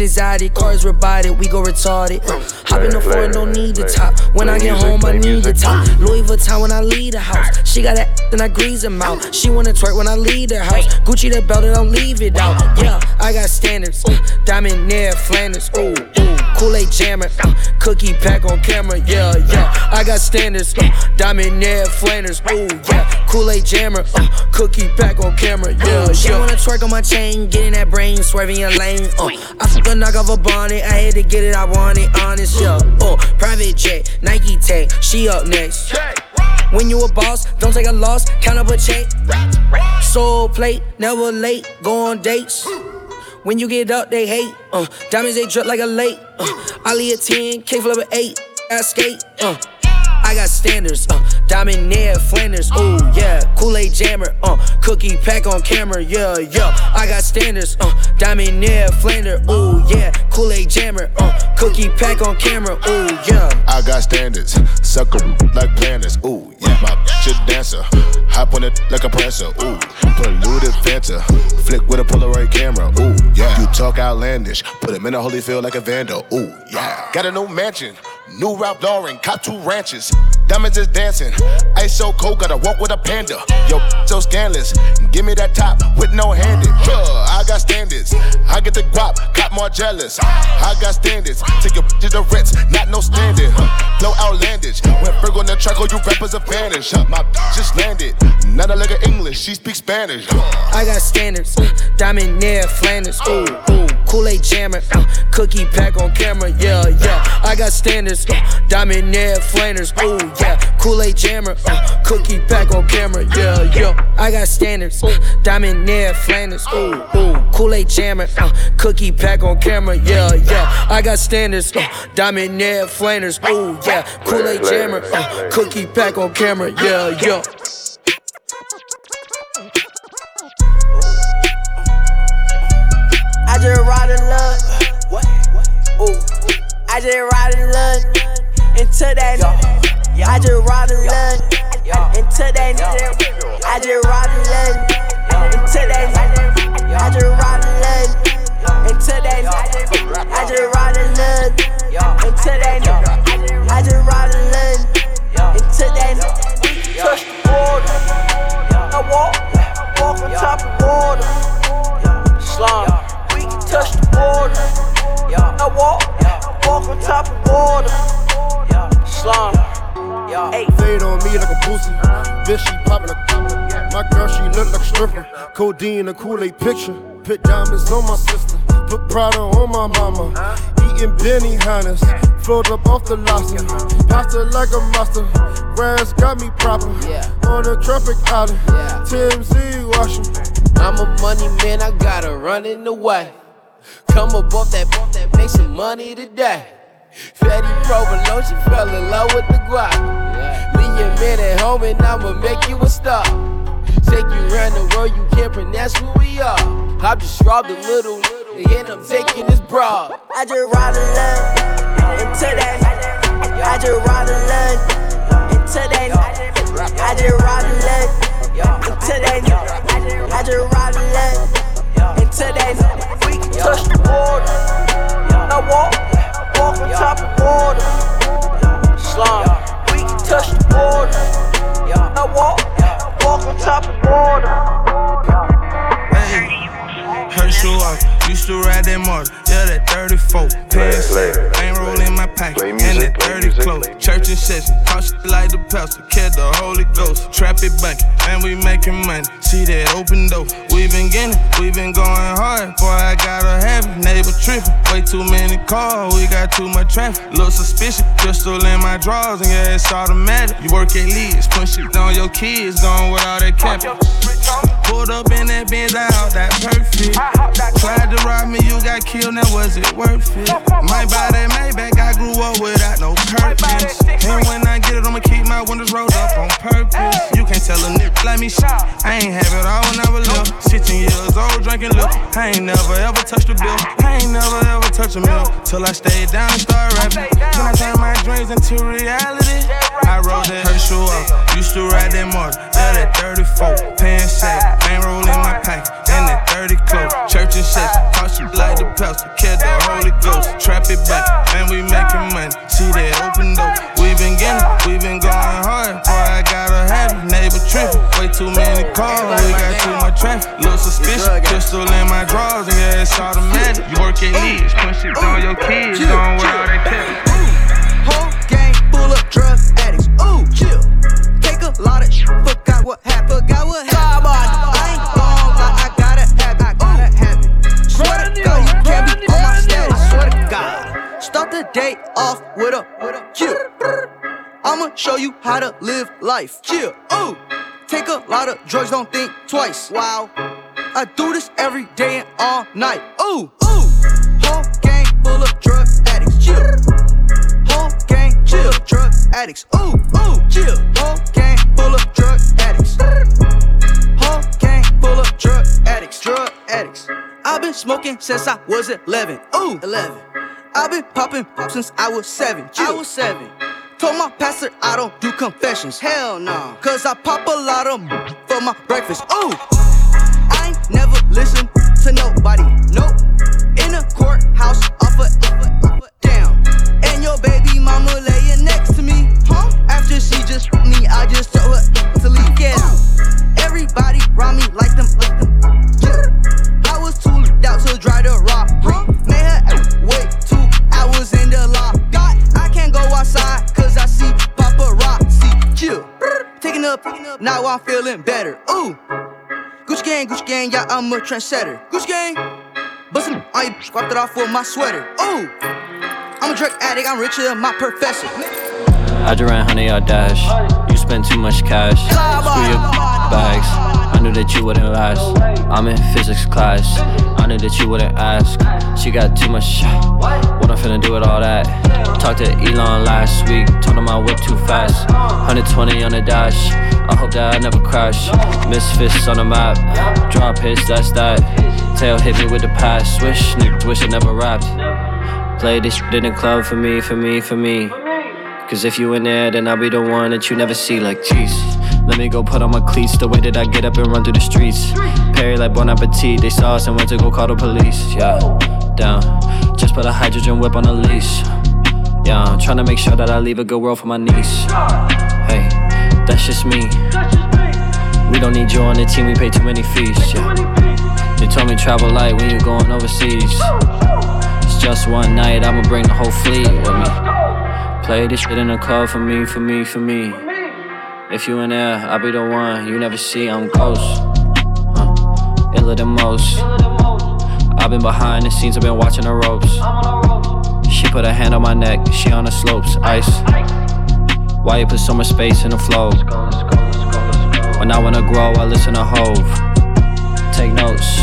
anxiety, cars rebided, we go retarded. Hop in the no need to top. When I get home, I need to top. Louis Vuitton when I leave the house. She got that, then I grease them out. She wanna twerk when I leave the house. Gucci the belt, and don't leave it out. Yeah, I got standards. Diamond near Flanders. Ooh, ooh. Kool Aid jammer. Uh, cookie pack on camera. Yeah, yeah. I got standards. Uh, diamond near Flanders. Ooh, yeah. Kool Aid jammer. Uh, cookie pack on camera. Yeah, she wanna twerk on my chain, getting that brain, swerving your lane. Uh, I fuck a knock off a bonnet. I had to get it. I want it. Honest, yeah. Oh, private jet, Nike tag. She up next. When you a boss, don't take a loss, count up a check. Soul plate, never late, go on dates. When you get up, they hate. Uh, diamonds they drip like a lake. Uh, lead a 10, K flip an 8, I skate. Uh, I got standards, uh, diamond near Flanders, ooh yeah, Kool Aid jammer, uh, cookie pack on camera, yeah yeah. I got standards, uh, diamond near Flanders, ooh yeah, Kool Aid jammer, uh, cookie pack on camera, ooh yeah. I got standards, sucker like planners, ooh yeah. My shit dancer, hop on it like a prancer, ooh. Polluted Fanta, flick with a Polaroid camera, ooh yeah. You talk outlandish, put him in a holy field like a vandal, ooh yeah. Got a new mansion. New Ralph Lauren, cop two ranches. Diamonds is dancing. Ice so cold, gotta walk with a panda. Yo, so scandalous. Give me that top with no handed. Uh, I got standards. I get the guap, cop more jealous. I got standards. Take your to the Ritz, not no standard. Flow outlandish. When Ferg on the track, all you rappers are vanish. My just landed. Not a lick of English, she speaks Spanish. I got standards. Diamond near Flanders. Ooh, ooh. Kool Aid jammer. Uh, cookie pack on camera. Yeah, yeah. I got standards. Uh, diamond near Flanders. Ooh, yeah. Kool Aid jammer. Uh, cookie pack on camera. Yeah, yeah. I got standards. Uh, diamond near Flanders. Ooh, ooh. Kool Aid jammer. Uh, cookie pack on camera. Yeah, yeah. I got standards. Uh, diamond near Flanders. Ooh, yeah. Kool Aid jammer. Uh, cookie pack on camera. Yeah, yeah. I just ride in love. Ooh. I just ride in love into that. nigga. I just ride in love into that. nigga. I just ride in love into that. nigga. I just ride in love into that. nigga. I just ride in love into that. I just ride in love into that. Touch walk on top of water. Slum. Fade on me like a pussy. Bitch, she poppin' a My girl, she look like a stripper. Codeine, a Kool-Aid picture. Put diamonds on my sister. Put Prada on my mama. Eating Benny Hannes. Float up off the lobster. Pasta like a monster. Rams got me proper. On a tropic island. TMZ washing. I'm a money man, I gotta run in the way. Come up off that, off that, make some money today. Fatty provolone, she fell in love with the guap. Leave your man at home and I'ma make you a star. Take you around the world, you can't pronounce who we are. I just robbed a little, little, and I'm taking this bra. I just ride in love into that. I just ride in love into that. I just ride in love into that. I just ride in love We can touch the border. I walk, walk on top of water. Slum. We can touch the border. I walk, walk on top of water. Herschel off, used to ride that motor, yeah, that 34. Pants ain't rolling my pack, and that 30 close. Church and session, talk shit like the pastor, catch the Holy Ghost. Trap it bank, and we making money. See that open door, we been getting, we been going hard. Boy, I gotta have it, neighbor tripping. Way too many cars, we got too much traffic. Look suspicious, pistol in my drawers, and yeah, it's automatic. You work at leads, push it on your kids, going with all that capping. Pulled up in that Benz, I out that perfect. Tried to rob me, you got killed, now was it worth it? Might buy that Maybach, I grew up without no purpose. And when I get it, I'ma keep my windows rolled up on purpose. You can't tell a nigga like me shit. I ain't have it all when I was little. 16 years old, drinking liquor. I ain't never ever touched a bill. I ain't never ever touched a meal. Till I stayed down and started rapping. Then I turned my dreams into reality. I rolled that up. Used to ride that mark. Now that 34, pan sack. Ain't rolling my pack. And that 30 close. Church and shit. cost you like the pastor. Kill the Holy Ghost. Trap it back. Man, we making money. See that open door. We been getting, we been going hard. Boy, I got a happy neighbor tripping. Way too many cars. We got too much traffic. Look suspicious. Pistol in my drawers. Yeah, it's automatic. You work your knees. Push it on your kids. Don't wear all that tipping. Whole gang full of drugs a lot of. Forgot what happened. Forgot what happened. I ain't gon' lie. I gotta have it. I gotta have it. Swear to God, you can't be on my status. Swear to God. Start the day off with a with a chill. I'ma show you how to live life. Chill. Ooh. Take a lot of drugs. Don't think twice. Wow. I do this every day and all night. Ooh. Ooh. Whole gang full of drug addicts. Chill. Chill, drug addicts. Ooh, ooh, chill. Whole gang full of drug addicts. Whole gang full of drug addicts, drug addicts. I've been smoking since I was 11. Ooh, 11. I've been popping since I was 7. I was 7. Told my pastor I don't do confessions. Hell no. Cause I pop a lot of for my breakfast. Ooh, I ain't never listen to nobody. Nope. In a courthouse off a, off a, off a down. And your baby mama laying After she just me, I just told her to leave. Get out. Everybody round me like them, like them. Yeah. I was too lit out to dry the rock. Made her wait two hours in the lock. God, I can't go outside cause I see paparazzi. Chill. Taking up, now I'm feeling better. Ooh. Gucci gang, Gucci gang, yeah, I'm a trendsetter. Gucci gang. Bustin' you, wiped it off with my sweater. Ooh. I'm a drug addict, I'm richer than my professor. I ran honey out dash. You spent too much cash. Screw your bags. I knew that you wouldn't last. I'm in physics class. I knew that you wouldn't ask. She got too much. What I'm finna do with all that? Talked to Elon last week. Told him I whip too fast. 120 on the dash. I hope that I never crash. Misfits on the map. Drop hits, that's that. Tail hit me with the pass. Swish, nigga, wish I never rapped. Play this shit in the club for me, for me, for me. Cause if you in there, then I'll be the one that you never see. Like, jeez, let me go put on my cleats. The way that I get up and run through the streets. Perry like Bon Appetit. They saw us and went to go call the police. Yeah, down. Just put a hydrogen whip on a leash. Yeah, I'm trying to make sure that I leave a good world for my niece. Hey, that's just me. We don't need you on the team, we pay too many fees. Yeah. They told me travel light when you going overseas. It's just one night, I'ma bring the whole fleet with me. Play this shit in the club for me, for me, for me. If you in there, I'll be the one you never see. I'm ghost, huh? iller than most. I've been behind the scenes, I've been watching the ropes. She put her hand on my neck, she on the slopes, ice. Why you put so much space in the flow? When I wanna grow, I listen to Hove. Take notes,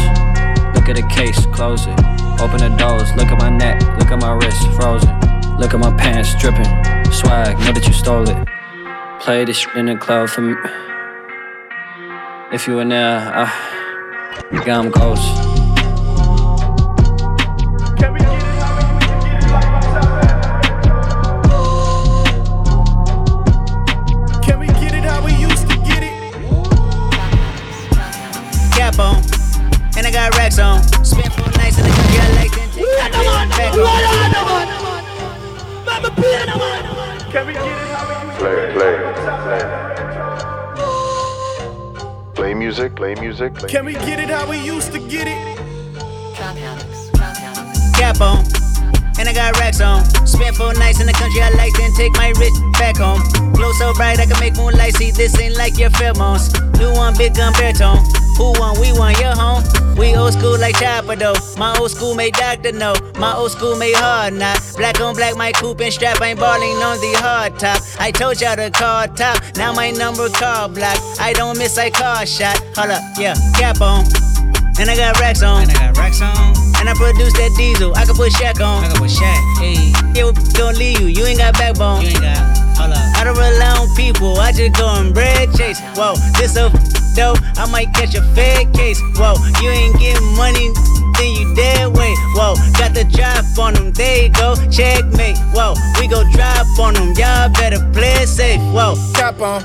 look at the case, close it. Open the doors, look at my neck, look at my wrist, frozen. Look at my pants dripping, swag, know that you stole it. Play this in the club for me. If you in there, I, I'm ghost. Can we get it how we used Play, play, play. Play music, play music. Play Can we get it how we used to get it? Cap on, and I got racks on. Spent four nights in the country, I like then take my rich back home. Glow so bright, I can make moonlight see. This ain't like your pheromones. New one, big gun baritone. Who won? We won. Your home. We old school like Chopper though. My old school made Doctor know. My old school made hard not. Black on black, my coupe and strap. ain't balling on the hard top. I told y'all to call top. Now my number call block. I don't miss, I call shot. Hold up, yeah, cap on. And I got racks on. And I got racks on. And I produce that diesel. I can put Shaq on. I can put Shaq. Hey. Yeah, we gon' leave you. You ain't got backbone. You ain't got. Hold up. I don't rely on people. I just go and bread chase. Whoa, this a dope. I might catch a fed case. Whoa, you ain't getting money. Then you dead weight. Whoa, got the drop on them. There you go. Checkmate. Whoa, we go drop on them. Y'all better play safe. Whoa. Cap on,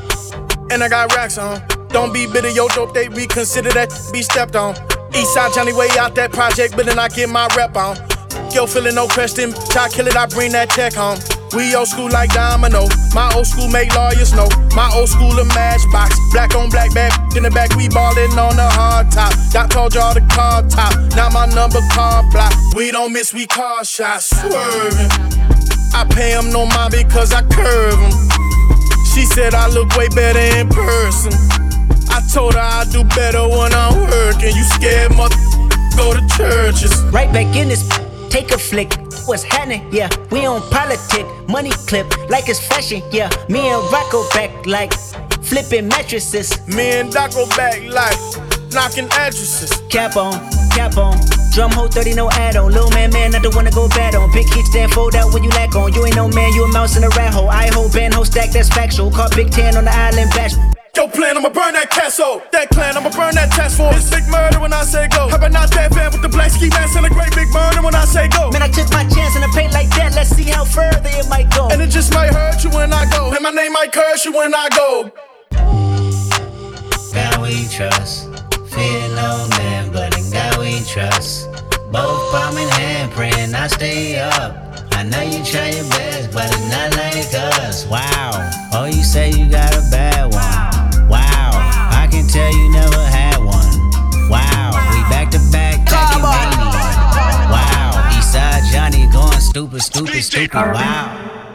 and I got racks on. Don't be bitter, yo, dope, they reconsider that, be stepped on. Eastside Johnny way out that project, but then I get my rep on. Yo, feeling no question, try kill it, I bring that check home. We old school like Domino. My old school make lawyers know. My old school a matchbox. Black on black, back in the back, we ballin' on the hard top. I told y'all the car top, now my number car block. We don't miss, we car shots, swerving. I pay him no mind because I curve him. She said I look way better in person. I told her I do better when I'm working. You scared, mother? Go to churches. Right back in this, take a flick. What's happening? Yeah, we on politic, money clip like it's fashion. Yeah, me and Rocco back like flipping mattresses. Me and Doc go back like knocking addresses. Cap on, cap on. Drum hole 30, no add on. Little man, man, not the one to go bad on. Big kick stand fold out when you lack on. You ain't no man, you a mouse in a rat hole. I hold band, hold stack, that's factual. Caught Big Ten on the island bash. Yo, plan, I'ma burn that castle. That clan, I'ma burn that task force. It's big murder when I say go. How about not that fan with the black ski mask and a great big murder when I say go? Man, I took my chance in a paint like that. Let's see how further it might go. And it just might hurt you when I go. And my name might curse you when I go. God we trust. Fear no man, but in God we trust. Both palm in hand, praying I stay up. I know you try your best, but it's not like us. Wow. Oh, you say you got a bad one. Tell you never had one. Wow. We back to back, Mania. Wow. Eastside Johnny going stupid, stupid, stupid. Wow.